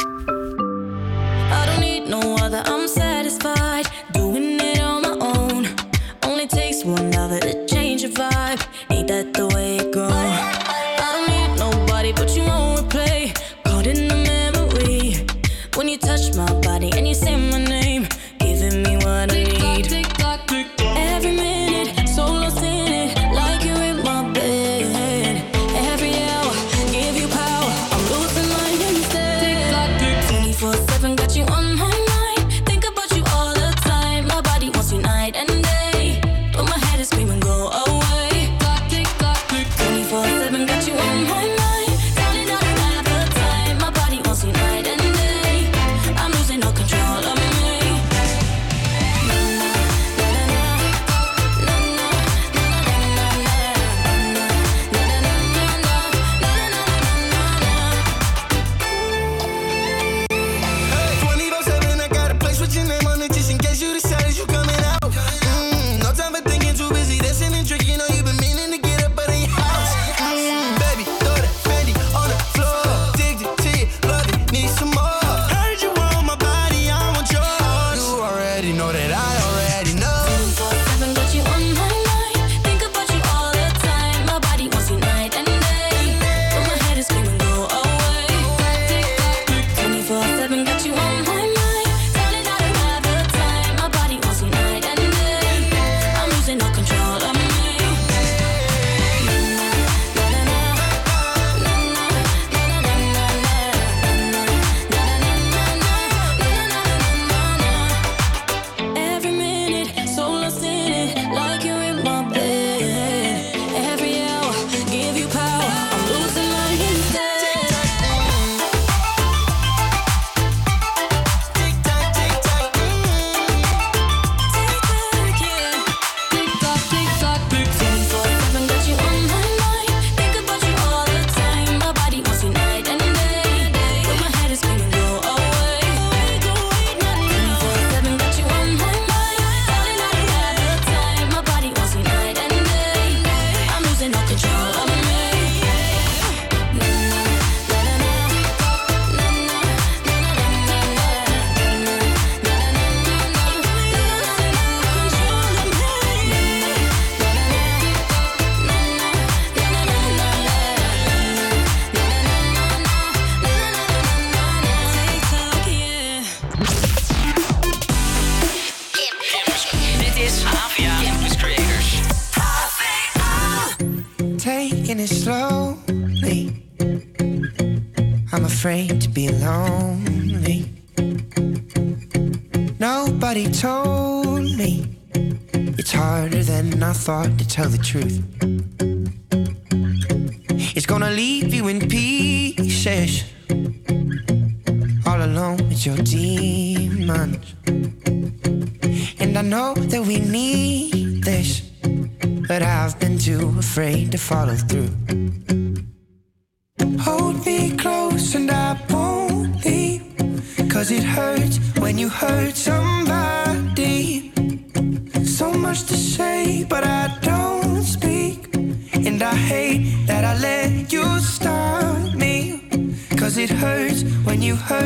Tell the truth.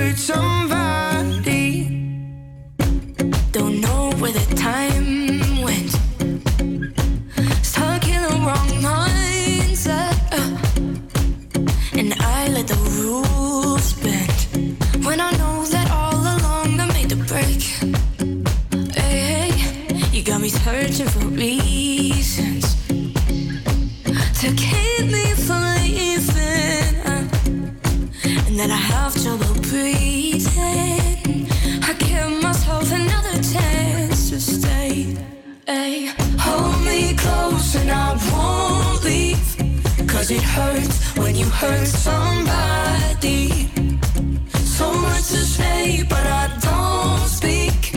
Hurt somebody. Don't know where the time you hurt somebody. So much to say, but I don't speak.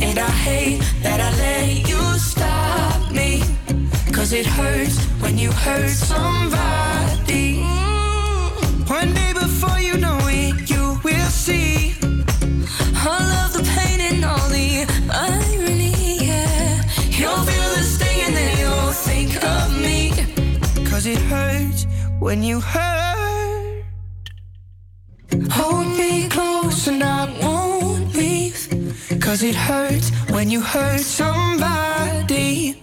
And I hate that I let you stop me. Cause it hurts when you hurt somebody. Mm. One day before you know it, you will see. All of the pain and all the irony, yeah. You'll feel the sting and then you'll think of me. Cause it hurts when you hurt. Hold me close and I won't leave. Cause it hurts when you hurt somebody.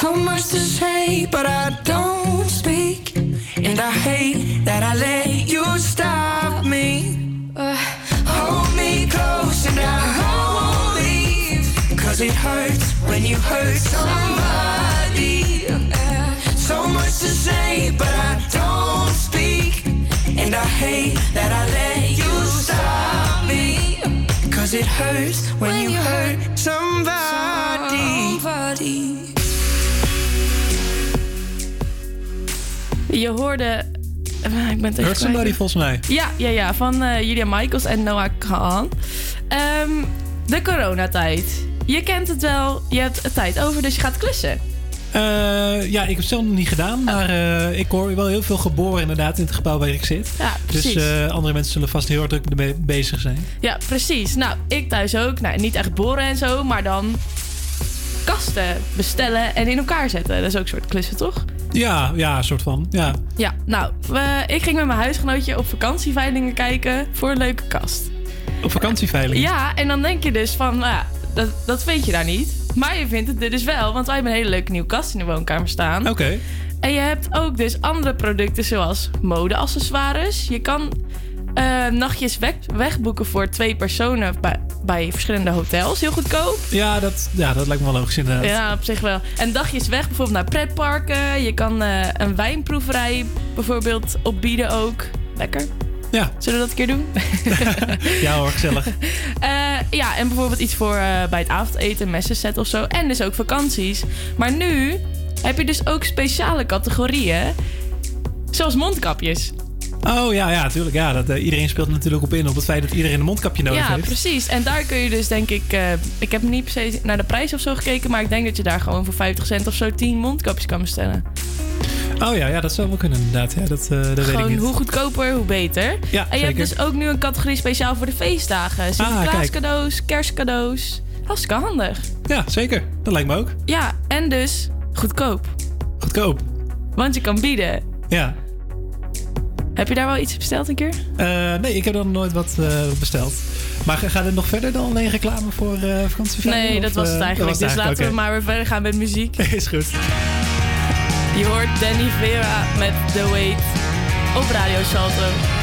So much to say, but I don't speak. And I hate that I let you stop me. Uh, hold me close and I won't leave. Cause it hurts when you hurt somebody. Uh, so much to say, but I don't speak. And I hate that I let you stop me. Cause it hurts when you hurt somebody. Je hoorde... eh, Ik ben Hurt Somebody volgens mij. Ja, ja, ja van eh, Julia Michaels en Noah Khan. Ehm, de coronatijd. Je kent het wel, je hebt tijd over, dus je gaat klussen. Eh, ja, ik heb het zelf nog niet gedaan, maar eh, ik hoor wel heel veel geboren inderdaad in het gebouw waar ik zit. Ja, precies. Dus andere mensen zullen vast heel erg druk ermee bezig zijn. Ja, precies. Nou, ik thuis ook. Nou, niet echt boren en zo, maar dan kasten bestellen en in elkaar zetten. Dat is ook een soort klussen, toch? Ja, ja, soort van. Ja. Ja, nou, ik ging met mijn huisgenootje op vakantieveilingen kijken voor een leuke kast. Op vakantieveiling. Ja, en dan denk je dus van, nou ja, dat, dat vind je daar niet. Maar je vindt het er dus wel, want wij hebben een hele leuke nieuwe kast in de woonkamer staan. Oké. En je hebt ook dus andere producten zoals mode-accessoires. Je kan eh, nachtjes weg, wegboeken voor twee personen bij, bij verschillende hotels. Heel goedkoop. Ja, dat, ja, dat lijkt me wel logisch inderdaad. Ja, op zich wel. En dagjes weg bijvoorbeeld naar pretparken. Je kan eh, een wijnproeverij bijvoorbeeld opbieden ook. Lekker. Ja. Zullen we dat een keer doen? Ja hoor, gezellig. Eh, ja, en bijvoorbeeld iets voor eh, bij het avondeten, messenset of zo. En dus ook vakanties. Maar nu heb je dus ook speciale categorieën. Zoals mondkapjes. Oh ja, ja, tuurlijk. Ja, dat, eh, iedereen speelt natuurlijk op in op het feit dat iedereen een mondkapje nodig ja, heeft. precies. En daar kun je dus denk ik... ik heb niet per se naar de prijs of zo gekeken... maar ik denk dat je daar gewoon voor 50 cent of zo 10 mondkapjes kan bestellen. Oh ja, ja, dat zou wel kunnen inderdaad. Ja, dat, eh, dat weet ik Gewoon niet. hoe goedkoper, hoe beter. Ja, en je hebt dus ook nu een categorie speciaal voor de feestdagen. Sinterklaas kijk. cadeaus, kerstcadeaus. Hartstikke handig. Ja, zeker. Dat lijkt me ook. Ja, en dus goedkoop. Goedkoop. Want je kan bieden. Ja. Heb je daar wel iets besteld een keer? Eh, nee, ik heb dan nooit wat eh, besteld. Maar ga- gaat het nog verder dan alleen reclame voor eh vakantieveiling? Nee, Of, dat was het eigenlijk. dat was dus laten we maar weer verder gaan met muziek. Is goed. Je hoort Danny Vera met The Wait op Radio Salto.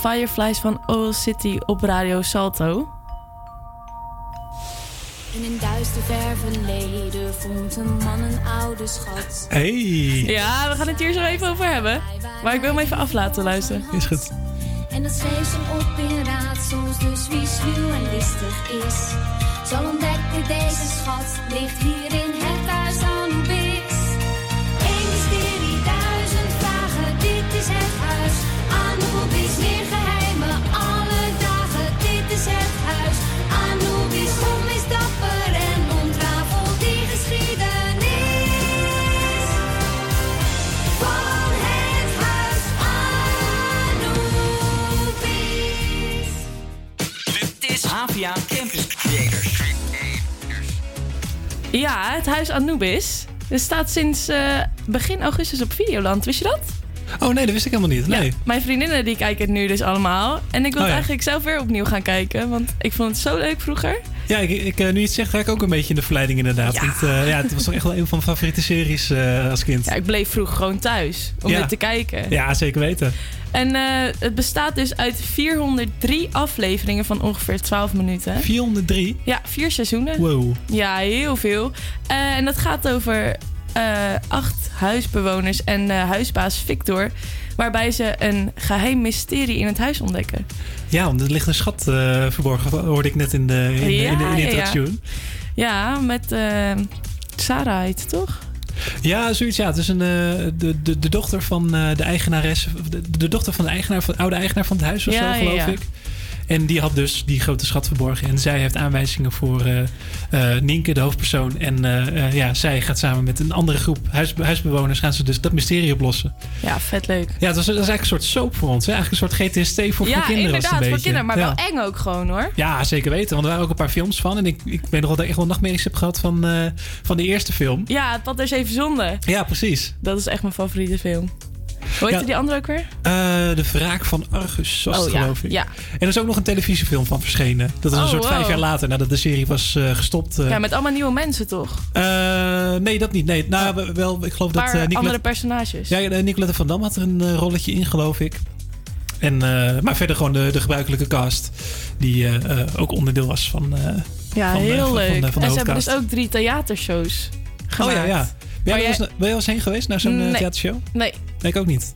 Fireflies van Oil City op Radio Salto. In een duister ver verleden vond een man een oude schat. Hey. Ja, we gaan het hier zo even over hebben. Maar ik wil hem even af laten luisteren. Is goed. En dat schreef ze op in raadsels, dus wie sluw en listig is, zal ontdekken deze schat ligt hier in het huis Campus Creators. Ja, het huis Anubis. Het staat sinds eh, begin augustus op Videoland. Wist je dat? Oh nee, dat wist ik helemaal niet. Nee. Mijn vriendinnen die kijken het nu dus allemaal. En ik wil Oh, ja. eigenlijk zelf weer opnieuw gaan kijken. Want ik vond het zo leuk vroeger. Ja, ik, ik, eh, nu je het zegt, ga ik ook een beetje in de verleiding inderdaad. Ja. Want, eh, ja, het was toch echt wel een van mijn favoriete series eh, als kind. Ja, ik bleef vroeger gewoon thuis om Ja. dit te kijken. Ja, zeker weten. En het bestaat dus uit 403 afleveringen van ongeveer 12 minuten. 403? Ja, vier seizoenen. Wow. Ja, heel veel. En dat gaat over acht huisbewoners en huisbaas Victor. Waarbij ze een geheim mysterie in het huis ontdekken. Ja, want er ligt een schat eh, verborgen, hoorde ik net in de, in, de- in de, in de ja. Ja, met eh, Sarah heet toch? Ja, zoiets. Ja, het is een, eh, de, de, de dochter van de eigenares. De, de dochter van de eigenaar, van, oude eigenaar van het huis of Ja, zo, ja, geloof ja. ik. En die had dus die grote schat verborgen. En zij heeft aanwijzingen voor eh eh, Nienke, de hoofdpersoon. En eh, ja, zij gaat samen met een andere groep huis, huisbewoners... gaan ze dus dat mysterie oplossen. Ja, vet leuk. Ja, dat is, is eigenlijk een soort soap voor ons. Hè? Eigenlijk een soort GTST voor, ja, voor kinderen. het inderdaad, voor kinderen. Maar Ja. wel eng ook gewoon hoor. Ja, zeker weten. Want er waren ook een paar films van. En ik, ik weet nog wel dat ik echt wel nachtmerries heb gehad van, van de eerste film. Ja, het pad er zeven zonden. Ja, precies. Dat is echt mijn favoriete film. Hoe heet Ja. die andere ook weer? Eh, de Wraak van Argus was het, Oh, ja. geloof ik. Ja. En er is ook nog een televisiefilm van verschenen. Dat is een Oh, soort wow. vijf jaar later nadat de serie was eh, gestopt. eh. Ja, met allemaal nieuwe mensen toch? Nee, dat niet. Nee, nou, wel, ik geloof dat Nicolette, andere personages. ja, Nicolette van Dam had er een rolletje in, geloof ik. En, maar verder gewoon de, de gebruikelijke cast. Die ook onderdeel was van, Ja, van, heel van- leuk. van en ze hebben dus ook drie theatershows gemaakt. Oh ja, ja. Ben jij- eens, ben je wel eens heen geweest naar zo'n Nee. theatershow? Nee. Nee, ik ook niet.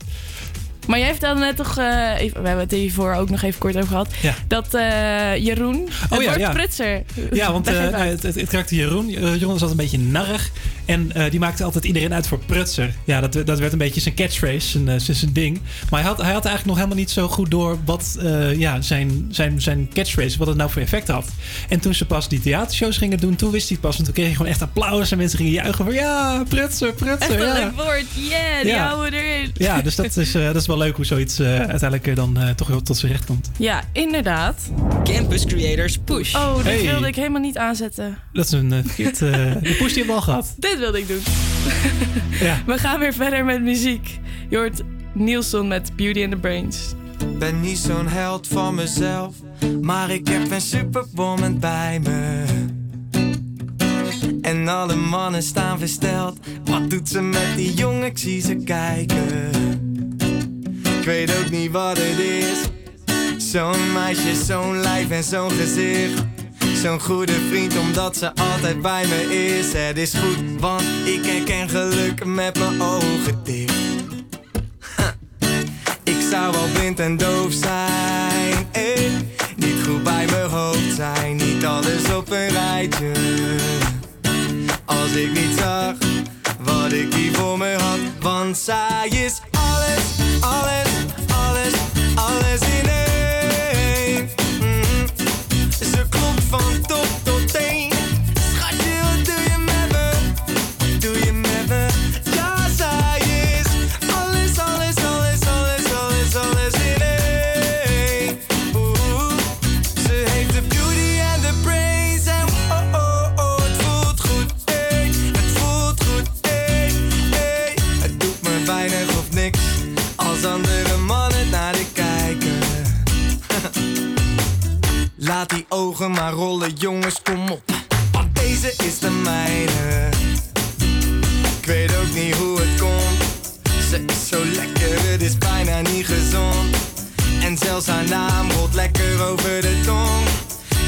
Maar jij vertelde net toch, eh, even- we hebben het hiervoor ook nog even kort over gehad, Ja. dat eh, Jeroen, het Oh ja, wordt ja. prutser. Ja, want eh, het, het, het karakter Jeroen. eh, Jeroen altijd een beetje narrig. En eh, die maakte altijd iedereen uit voor prutser. Ja, dat, dat werd een beetje zijn catchphrase, zijn, eh, zijn, zijn ding. Maar hij had, hij had eigenlijk nog helemaal niet zo goed door wat eh, ja, zijn, zijn, zijn catchphrase, wat het nou voor effect had. En toen ze pas die theatershows gingen doen, toen wist hij het pas. En toen kreeg hij gewoon echt applaus en mensen gingen juichen van ja, prutser, prutser. Echt een ja. leuk woord. Yeah, die Ja. houden we erin. Ja, dus dat is, eh, dat is wel leuk hoe zoiets eh, uiteindelijk dan eh, toch wel tot zijn recht komt. Ja, inderdaad. Campus Creators Push. Oh, Hey. wilde ik helemaal niet aanzetten. Dat is een uh, verkeerd... de push die hebben we al gehad. Dit wilde ik doen. Ja. We gaan weer verder met muziek. Je hoort Nielsen met Beauty and the Brains. Ben niet zo'n held van mezelf, maar ik heb een superwoman bij me. En alle mannen staan versteld. Wat doet ze met die jongen? Ik zie ze kijken. Ik weet ook niet wat het is. Zo'n meisje, zo'n lijf en zo'n gezicht. Zo'n goede vriend, omdat ze altijd bij me is. Het is goed, want ik herken geluk met mijn ogen dicht. Ik zou wel blind en doof zijn. Eh, niet goed bij mijn hoofd zijn. Niet alles op een rijtje. Als ik niet zag wat ik hier voor me had. Want zij is alles, alles, alles, maar rollen, jongens, kom op. Want deze is de mijne. Ik weet ook niet hoe het komt. Ze is zo lekker, het is bijna niet gezond. En zelfs haar naam rolt lekker over de tong.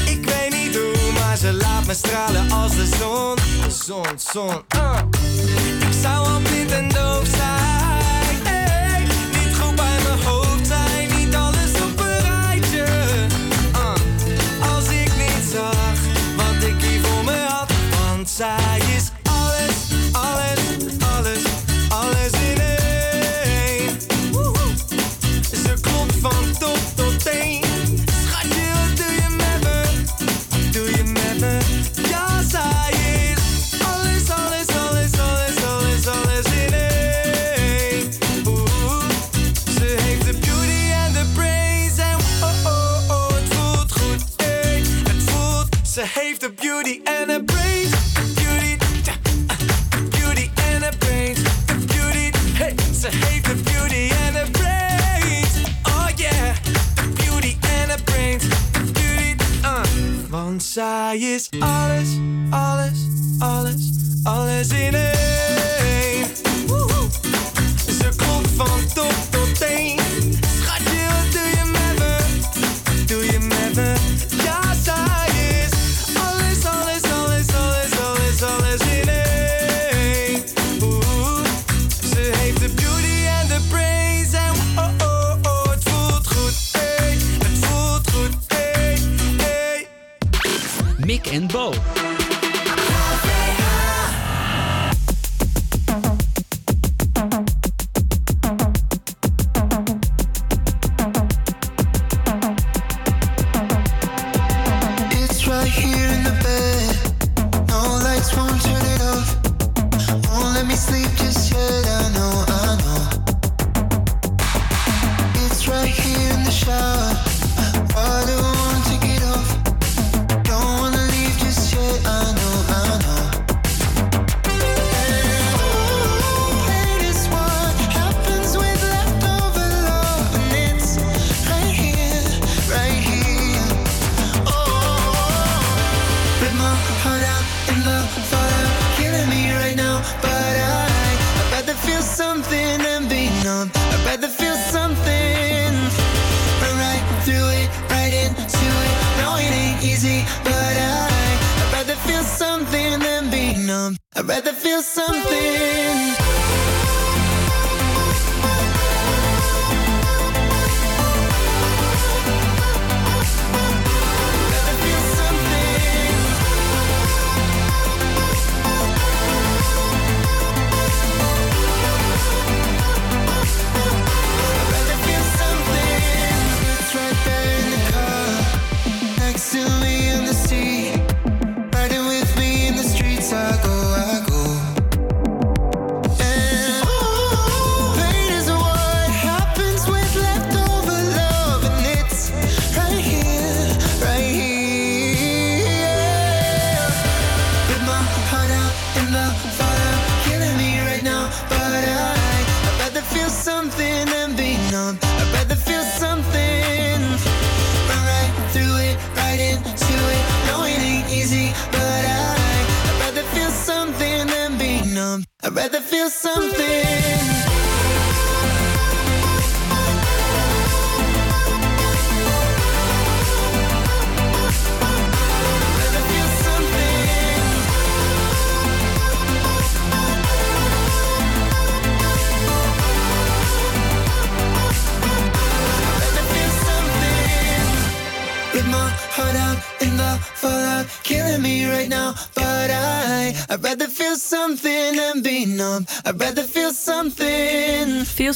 Ik weet niet hoe, maar ze laat me stralen als de zon. Zon, zon, ah. Ik zou al blind en doof zijn. Zij is alles, alles, alles, alles in één. Ze komt van top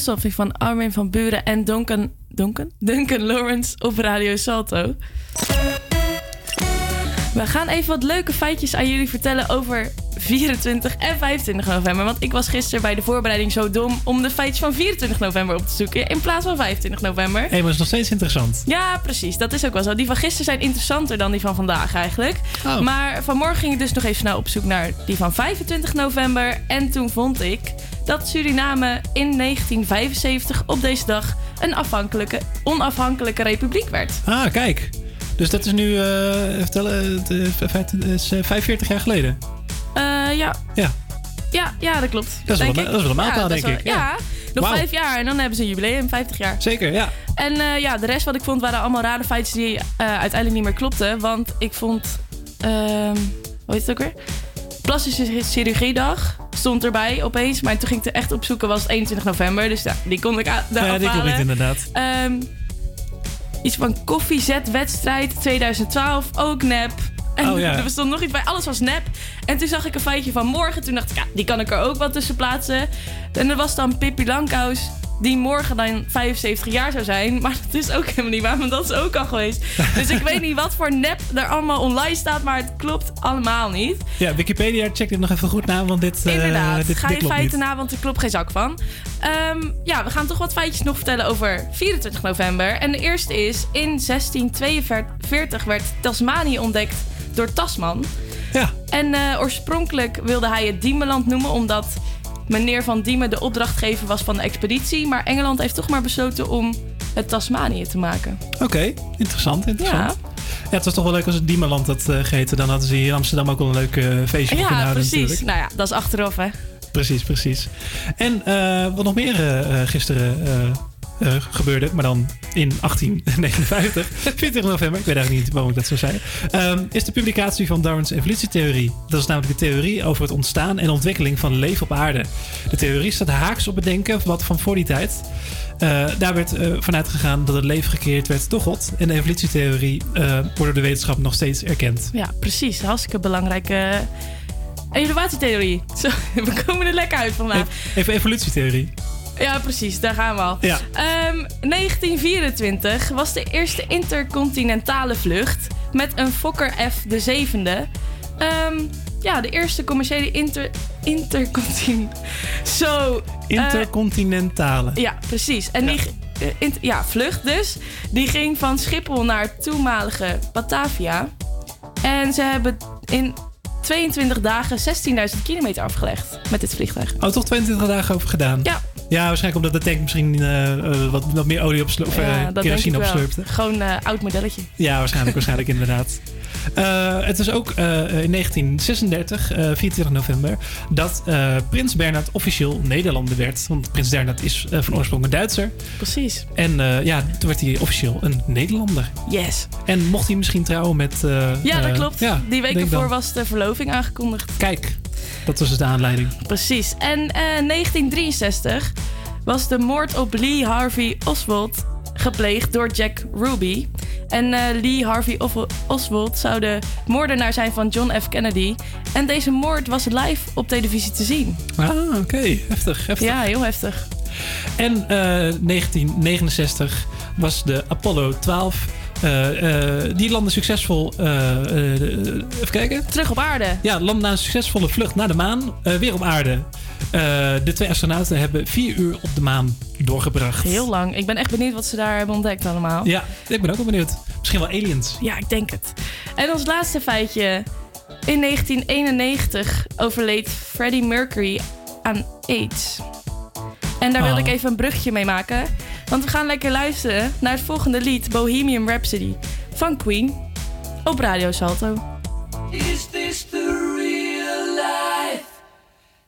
Something van Armin van Buren en Duncan, Duncan? Duncan Lawrence op Radio Salto. We gaan even wat leuke feitjes aan jullie vertellen over 24 en 25 november. Want ik was gisteren bij de voorbereiding zo dom om de feitjes van 24 november op te zoeken in plaats van 25 november. Hé, maar dat is nog steeds interessant. Ja, precies. Dat is ook wel zo. Die van gisteren zijn interessanter dan die van vandaag eigenlijk. Oh. Maar vanmorgen ging ik dus nog even snel op zoek naar die van 25 november. En toen vond ik dat Suriname in 1975 op deze dag een afhankelijke, onafhankelijke republiek werd. Ah, kijk. Dus dat is nu, het is, eh, 45 jaar geleden. Eh, ja. Ja. Ja, ja, dat klopt. Dat is wel een- ik. dat is wel een mijlpaal, Ja, denk wel- ik. Ja, Ja. nog vijf jaar en dan hebben ze een jubileum, 50 jaar. Zeker, ja. En eh, ja, de rest wat ik vond waren allemaal rare feitjes die eh, uiteindelijk niet meer klopten. Want ik vond, ehm hoe heet het ook weer? Plastische chirurgiedag stond erbij opeens. Maar toen ging ik er echt opzoeken, was het 21 november. Dus ja, die kon ik daar Ja, die klopt niet inderdaad. Ehm, iets van koffiezetwedstrijd 2012, ook nep. En Oh, ja. er stond nog iets bij, alles was nep. En toen zag ik een feitje van morgen. Toen dacht ik, ja, die kan ik er ook wel tussen plaatsen. En er was dan Pippi Langkous, die morgen dan 75 jaar zou zijn. Maar dat is ook helemaal niet waar, want dat is ook al geweest. Dus ik weet niet wat voor nep er allemaal online staat, maar het klopt allemaal niet. Ja, Wikipedia, check dit nog even goed na, want dit, eh, Inderdaad, dit, ga dit je feiten niet. na, want er klopt geen zak van. Ehm, ja, we gaan toch wat feitjes nog vertellen over 24 november. En de eerste is, in 1642 werd Tasmanië ontdekt door Tasman. Ja. En eh, oorspronkelijk wilde hij het Diemenland noemen, omdat meneer Van Diemen de opdrachtgever was van de expeditie. Maar Engeland heeft toch maar besloten om het Tasmanië te maken. Oké, interessant, interessant. Ja. het was toch wel leuk als het Diemerland had eh, geheten. Dan hadden ze hier in Amsterdam ook wel een leuk eh, feestje kunnen Ja, houden precies. natuurlijk. Nou ja, dat is achteraf, hè. Precies, precies. En eh, wat nog meer eh, gisteren eh, gebeurde, maar dan in 1859, 20 november, ik weet eigenlijk niet waarom ik dat zo zei, ehm, is de publicatie van Darwin's evolutietheorie. Dat is namelijk de theorie over het ontstaan en ontwikkeling van leven op aarde. De theorie staat haaks op het denken wat van voor die tijd. Eh, daar werd eh, vanuit gegaan dat het leven gecreëerd werd door God. En de evolutietheorie wordt door de wetenschap nog steeds erkend. Ja, precies. Hartstikke belangrijke evaluatietheorie. Zo, we komen er lekker uit vandaag. Even evolutietheorie. Ja, precies. Daar gaan we al. Ja. Ehm, 1924 was de eerste intercontinentale vlucht met een Fokker F de zevende. Ehm, ja, de eerste commerciële inter, intercontinent. Zo. eh, Intercontinentale. ja, precies. En die eh, ja, vlucht dus. Die ging van Schiphol naar toenmalige Batavia. En ze hebben in 22 dagen 16.000 kilometer afgelegd met dit vliegtuig. Oh, toch 22 dagen over gedaan? Ja. Ja, waarschijnlijk omdat de tank misschien eh, eh, wat, wat meer olie eh, Ja, ik kerosine opslurpte. Gewoon een oud modelletje. Ja, waarschijnlijk, waarschijnlijk inderdaad. Eh, het is ook eh, in 1936, eh, 24 november, dat eh, Prins Bernhard officieel Nederlander werd. Want Prins Bernhard is eh, van oorsprong een Duitser. Precies. En eh, ja, toen werd hij officieel een Nederlander. Yes. En mocht hij misschien trouwen met... eh, Ja, dat eh, klopt. ja, Die week ervoor was de verloving aangekondigd. Kijk, dat was dus de aanleiding. Precies. En eh 1963 was de moord op Lee Harvey Oswald gepleegd door Jack Ruby. En eh, Lee Harvey Os- Oswald zou de moordenaar zijn van John F. Kennedy. En deze moord was live op televisie te zien. Ah, oké. Heftig, heftig. Ja, heel heftig. En eh, 1969 was de Apollo 12. eh, eh, die landde succesvol. eh, eh, even kijken. Terug op aarde. Ja, landde na een succesvolle vlucht naar de maan. eh, weer op aarde. Eh, de twee astronauten hebben vier uur op de maan doorgebracht. Heel lang. Ik ben echt benieuwd wat ze daar hebben ontdekt allemaal. Ja, ik ben ook wel benieuwd. Misschien wel aliens. Ja, ik denk het. En als laatste feitje. In 1991 overleed Freddie Mercury aan AIDS. En daar wil Oh. ik even een brugje mee maken. Want we gaan lekker luisteren naar het volgende lied, Bohemian Rhapsody, van Queen, op Radio Salto. Is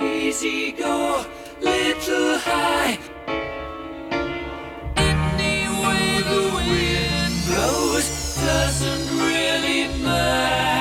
Easy go, little high. Any way the wind blows doesn't really matter.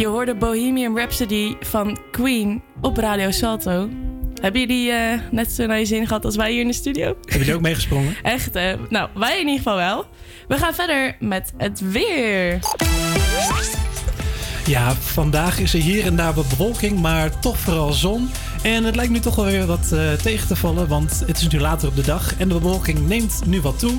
This hoorde Bohemian Rhapsody van Queen op Radio Salto. Hebben jullie eh, net zo naar je zin gehad als wij hier in de studio? Hebben jullie ook meegesprongen? Echt, hè? Nou, wij in ieder geval wel. We gaan verder met het weer. Ja, vandaag is er hier en daar wat bewolking, maar toch vooral zon. En het lijkt nu toch wel weer wat eh, tegen te vallen, want het is nu later op de dag en de bewolking neemt nu wat toe.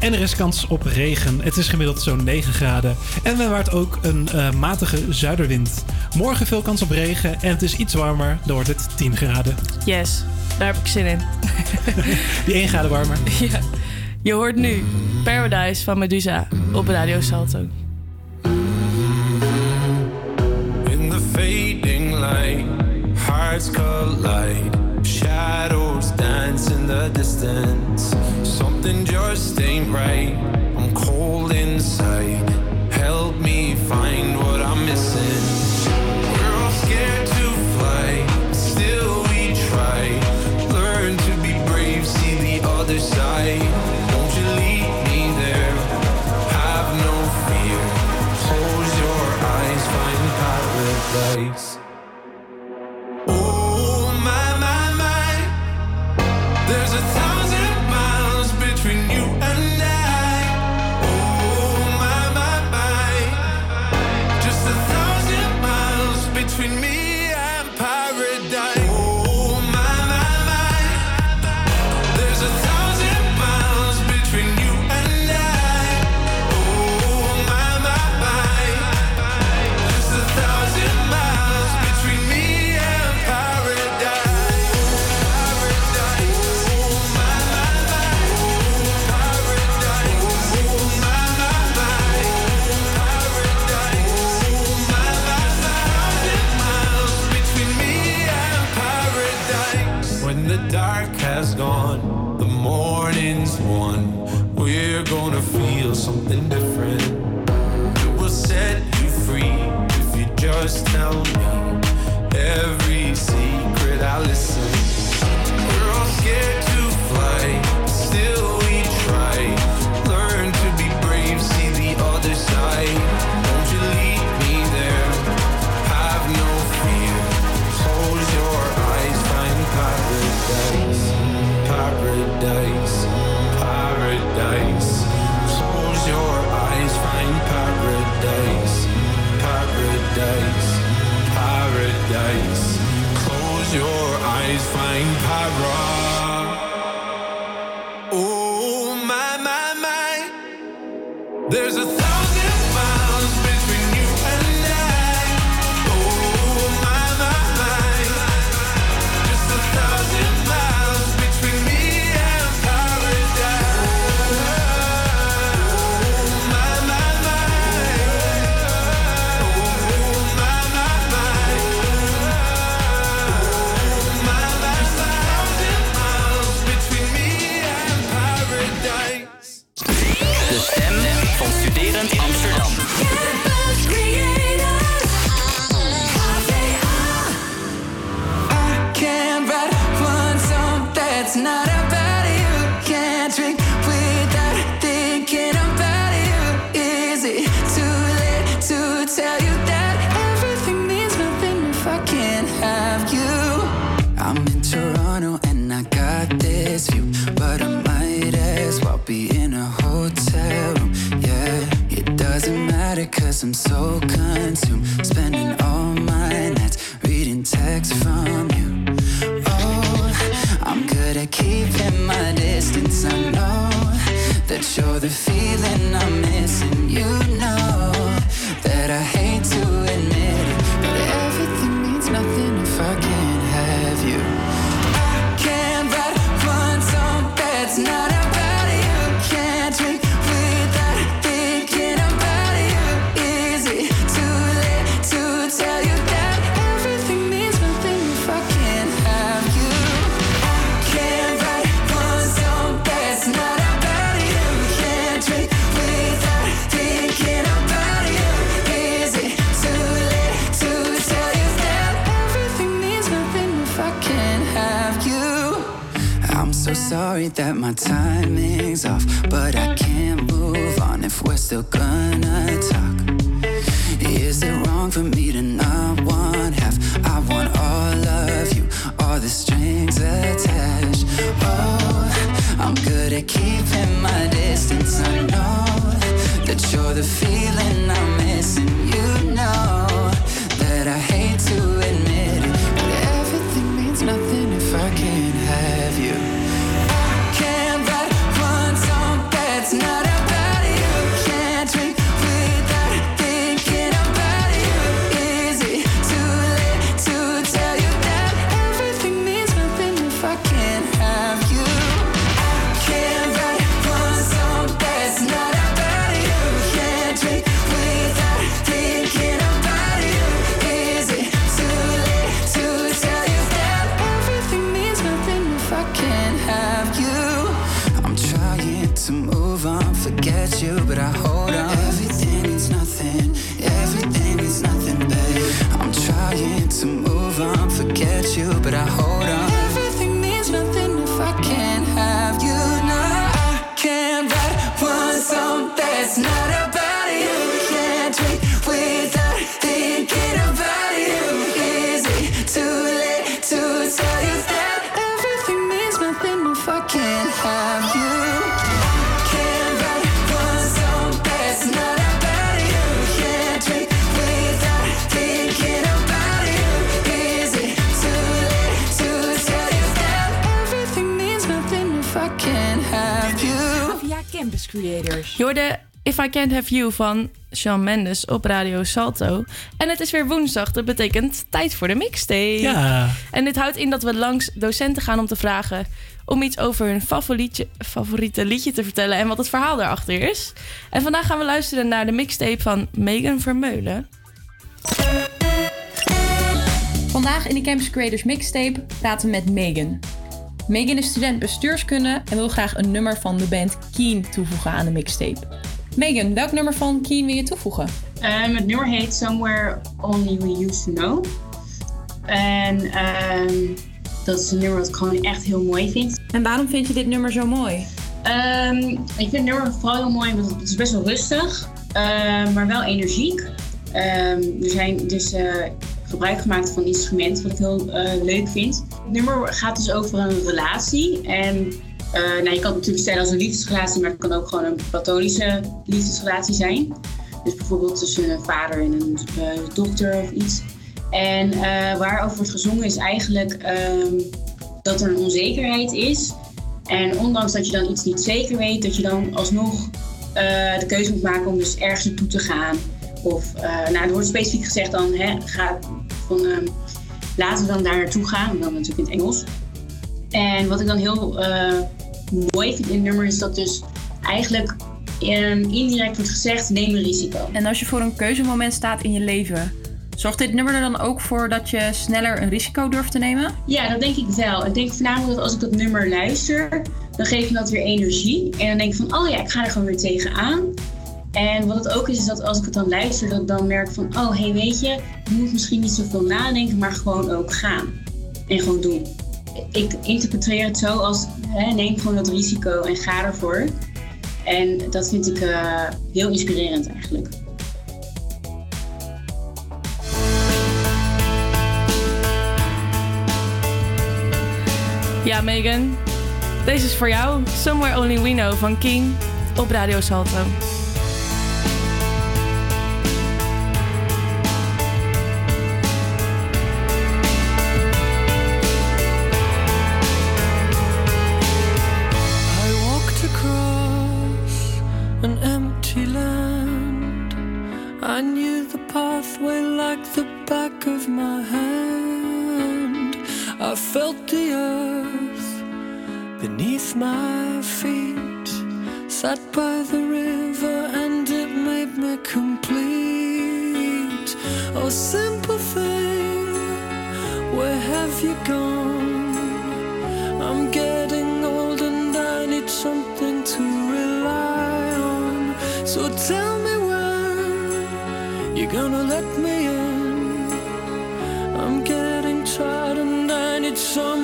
En er is kans op regen. Het is gemiddeld zo'n 9 graden. En er waart ook een eh, matige zuiderwind. Morgen veel kans op regen en het is iets warmer, dan wordt het 10 graden. Yes, daar heb ik zin in. Die 1 graden warmer. ja. Je hoort nu Paradise van Medusa op Radio Salto. In the fading light, hearts collide. Shadows dance in the distance. Something just ain't right. I'm cold inside. Help me find what I'm missing. We're all scared to fly, still we try. Learn to be brave, see the other side. I'm so consumed, spending all my nights reading texts from you. Oh, I'm good at keeping my distance. I know that you're the feeling I'm missing. You sorry that my timing's off, but I can't move on if we're still gonna talk. Is it wrong for me to not want half? I want all of you, all the strings attached. Oh, I'm good at keeping my Creators. Je hoorde If I Can't Have You van Shawn Mendes op Radio Salto. En het is weer woensdag, dat betekent tijd voor de mixtape. Ja. En dit houdt in dat we langs docenten gaan om te vragen... om iets over hun favorietje, favoriete liedje te vertellen... en wat het verhaal daarachter is. En vandaag gaan we luisteren naar de mixtape van Megan Vermeulen. Vandaag in de Campus Creators Mixtape praten we met Megan. Megan is student bestuurskunde en wil graag een nummer van de band Keen toevoegen aan de mixtape. Megan, welk nummer van Keen wil je toevoegen? Ehm, het nummer heet Somewhere Only We Used To Know. En ehm, dat is een nummer wat ik gewoon echt heel mooi vind. En waarom vind je dit nummer zo mooi? Ehm, ik vind het nummer vooral heel mooi, want het is best wel rustig, maar wel energiek. Er zijn dus eh, gebruik gemaakt van instrumenten, wat ik heel eh, leuk vind. Het nummer gaat dus over een relatie. En eh, nou, je kan het natuurlijk stellen als een liefdesrelatie, maar het kan ook gewoon een platonische liefdesrelatie zijn. Dus bijvoorbeeld tussen een vader en een eh, dochter of iets. En waarover wordt gezongen is eigenlijk ehm, dat er een onzekerheid is. En ondanks dat je dan iets niet zeker weet, dat je dan alsnog de keuze moet maken om dus ergens naartoe te gaan. Of, eh, nou, er wordt specifiek gezegd dan, hè, ga, van, ehm, laten we dan daar naartoe gaan. Dan natuurlijk in het Engels. En wat ik dan heel eh, mooi vind in het nummer is dat dus eigenlijk ehm, indirect wordt gezegd, neem een risico. En als je voor een keuzemoment staat in je leven, zorgt dit nummer er dan ook voor dat je sneller een risico durft te nemen? Ja, dat denk ik wel. Ik denk voornamelijk dat als ik dat nummer luister, dan geeft me dat weer energie. En dan denk ik van, oh ja, ik ga er gewoon weer tegenaan. En wat het ook is, is dat als ik het dan luister, dat dan merk van, oh hey, weet je, je moet misschien niet zoveel nadenken, maar gewoon ook gaan. En gewoon doen. Ik interpreteer het zo als, hè, neem gewoon dat risico en ga ervoor. En dat vind ik eh, heel inspirerend eigenlijk. Ja, Megan. Deze is voor jou. Somewhere Only We Know van King op Radio Salto. My hand. I felt the earth beneath my feet. Sat by the river and it made me complete. Oh, simple thing, where have you gone? I'm getting old and I need something to rely on. So tell me when you're gonna I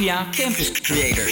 Havia Campus Creators.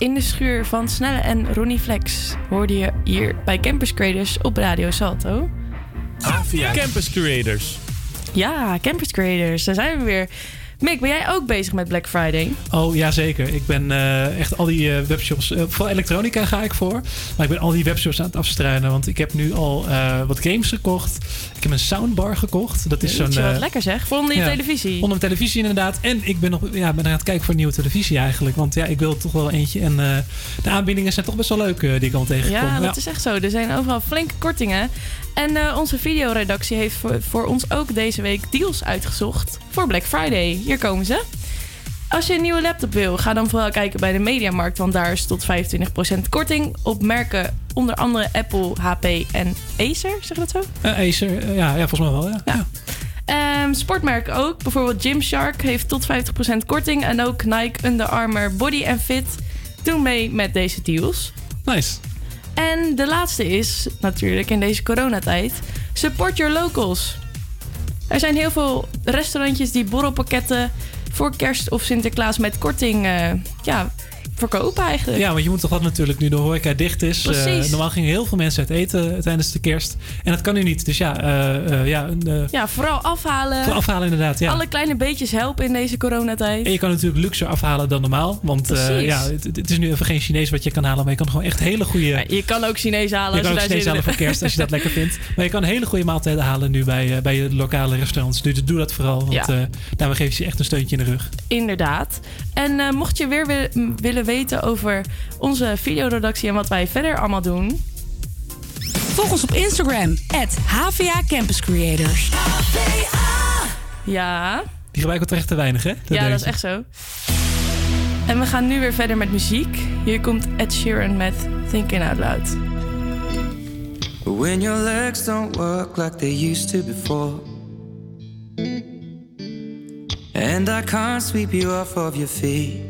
In de schuur van Snelle en Ronnie Flex hoorde je hier bij Campus Creators op Radio Salto. Avia Campus Creators. Ja, Campus Creators, daar zijn we weer. Mick, ben jij ook bezig met Black Friday? Oh ja, zeker. Ik ben eh, echt al die eh, webshops. eh, voor elektronica ga ik voor. Maar ik ben al die webshops aan het afstruinen. Want ik heb nu al eh, wat games gekocht. Ik heb een soundbar gekocht. Dat is zo'n. Eh, lekker zeg. Voor onder je ja, televisie. Onder mijn televisie inderdaad. En ik ben nog ja, ben aan het kijken voor een nieuwe televisie eigenlijk. Want ja, ik wil toch wel eentje. En eh, de aanbiedingen zijn toch best wel leuk eh, die ik al tegenkom. Ja, dat is echt zo. Er zijn overal flinke kortingen. En onze videoredactie heeft voor, voor ons ook deze week deals uitgezocht voor Black Friday. Hier komen ze. Als je een nieuwe laptop wil, ga dan vooral kijken bij de Mediamarkt, want daar is tot 25% korting op merken onder andere Apple, HP en Acer, zeg je dat zo? Eh, Acer, eh, ja, ja, volgens mij wel. Ja. Ja. Ehm, sportmerken ook. Bijvoorbeeld Gymshark heeft tot 50% korting. En ook Nike, Under Armour, Body Fit doen mee met deze deals. Nice. En de laatste is natuurlijk in deze coronatijd: support your locals. Er zijn heel veel restaurantjes die borrelpakketten voor kerst of Sinterklaas met korting eh, ja, verkopen eigenlijk. Ja, want je moet toch wat natuurlijk nu de horeca dicht is. Eh, normaal gingen heel veel mensen uit eten tijdens de kerst. En dat kan nu niet. Dus ja, eh, eh, ja, eh, Ja, vooral afhalen. voor afhalen inderdaad. Ja. Alle kleine beetjes helpen in deze coronatijd. En je kan natuurlijk luxer afhalen dan normaal. Want eh, ja, het, het is nu even geen Chinees wat je kan halen. Maar je kan gewoon echt hele goede... Je kan ook Chinees halen. Je kan ook Chinees halen voor kerst als je dat lekker vindt. Maar je kan hele goede maaltijden halen nu bij, eh, bij je lokale restaurants. Dus doe dat vooral. Want Ja. eh daarmee geef je echt een steuntje in de rug. Inderdaad. En eh, mocht je weer willen weten over onze videoredactie en wat wij verder allemaal doen. Volg ons op Instagram, HVA Campus Creators. Ja, Die gebruiken we toch echt te weinig, hè? ja denk dat is echt zo. En we gaan nu weer verder met muziek. Hier komt Ed Sheeran met Thinking Out Loud. When your legs don't work like they used to before. And I can't sweep you off of your feet.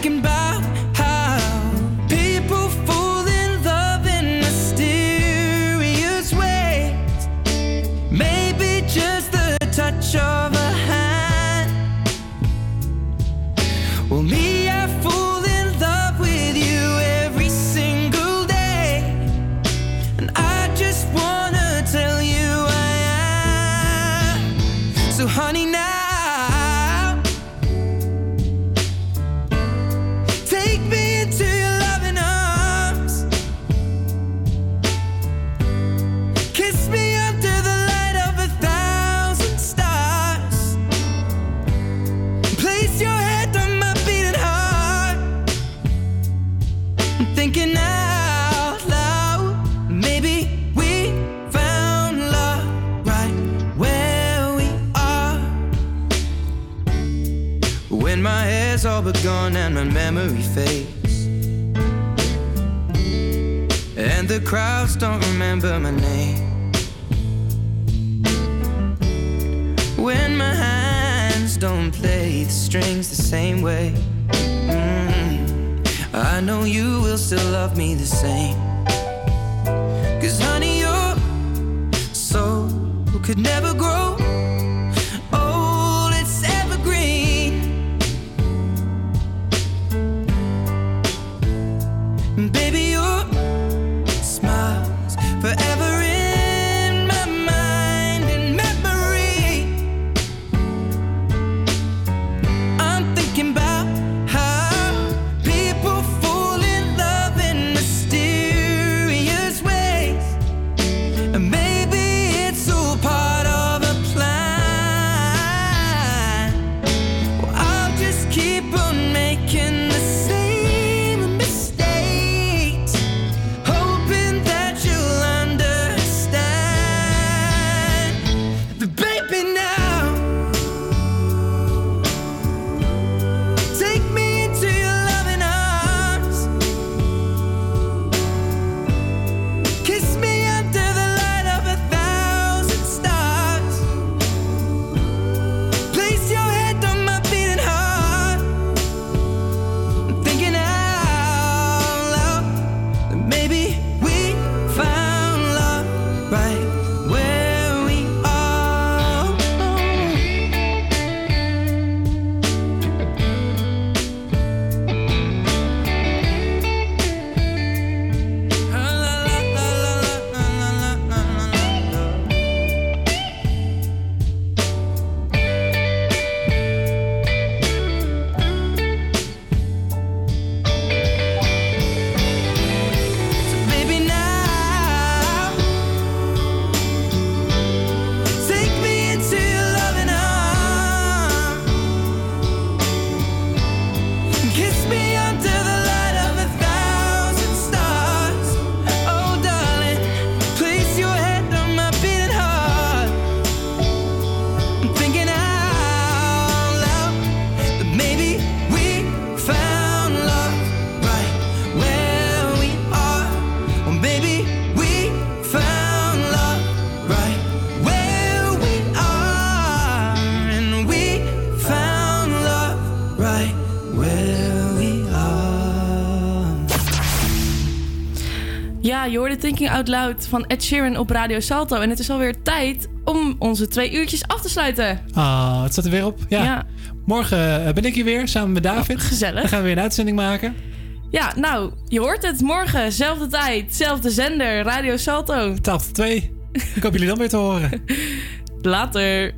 thinking same. Thinking Out Loud van Ed Sheeran op Radio Salto. En het is alweer tijd om onze twee uurtjes af te sluiten. Ah, het staat er weer op. Ja. Morgen eh, ben ik hier weer samen met David. Oh, gezellig. Dan gaan we weer een uitzending maken. Ja, nou, je hoort het. Morgen, zelfde tijd, zelfde zender, Radio Salto. 12 tot 2. Ik hoop jullie dan weer te horen. Later.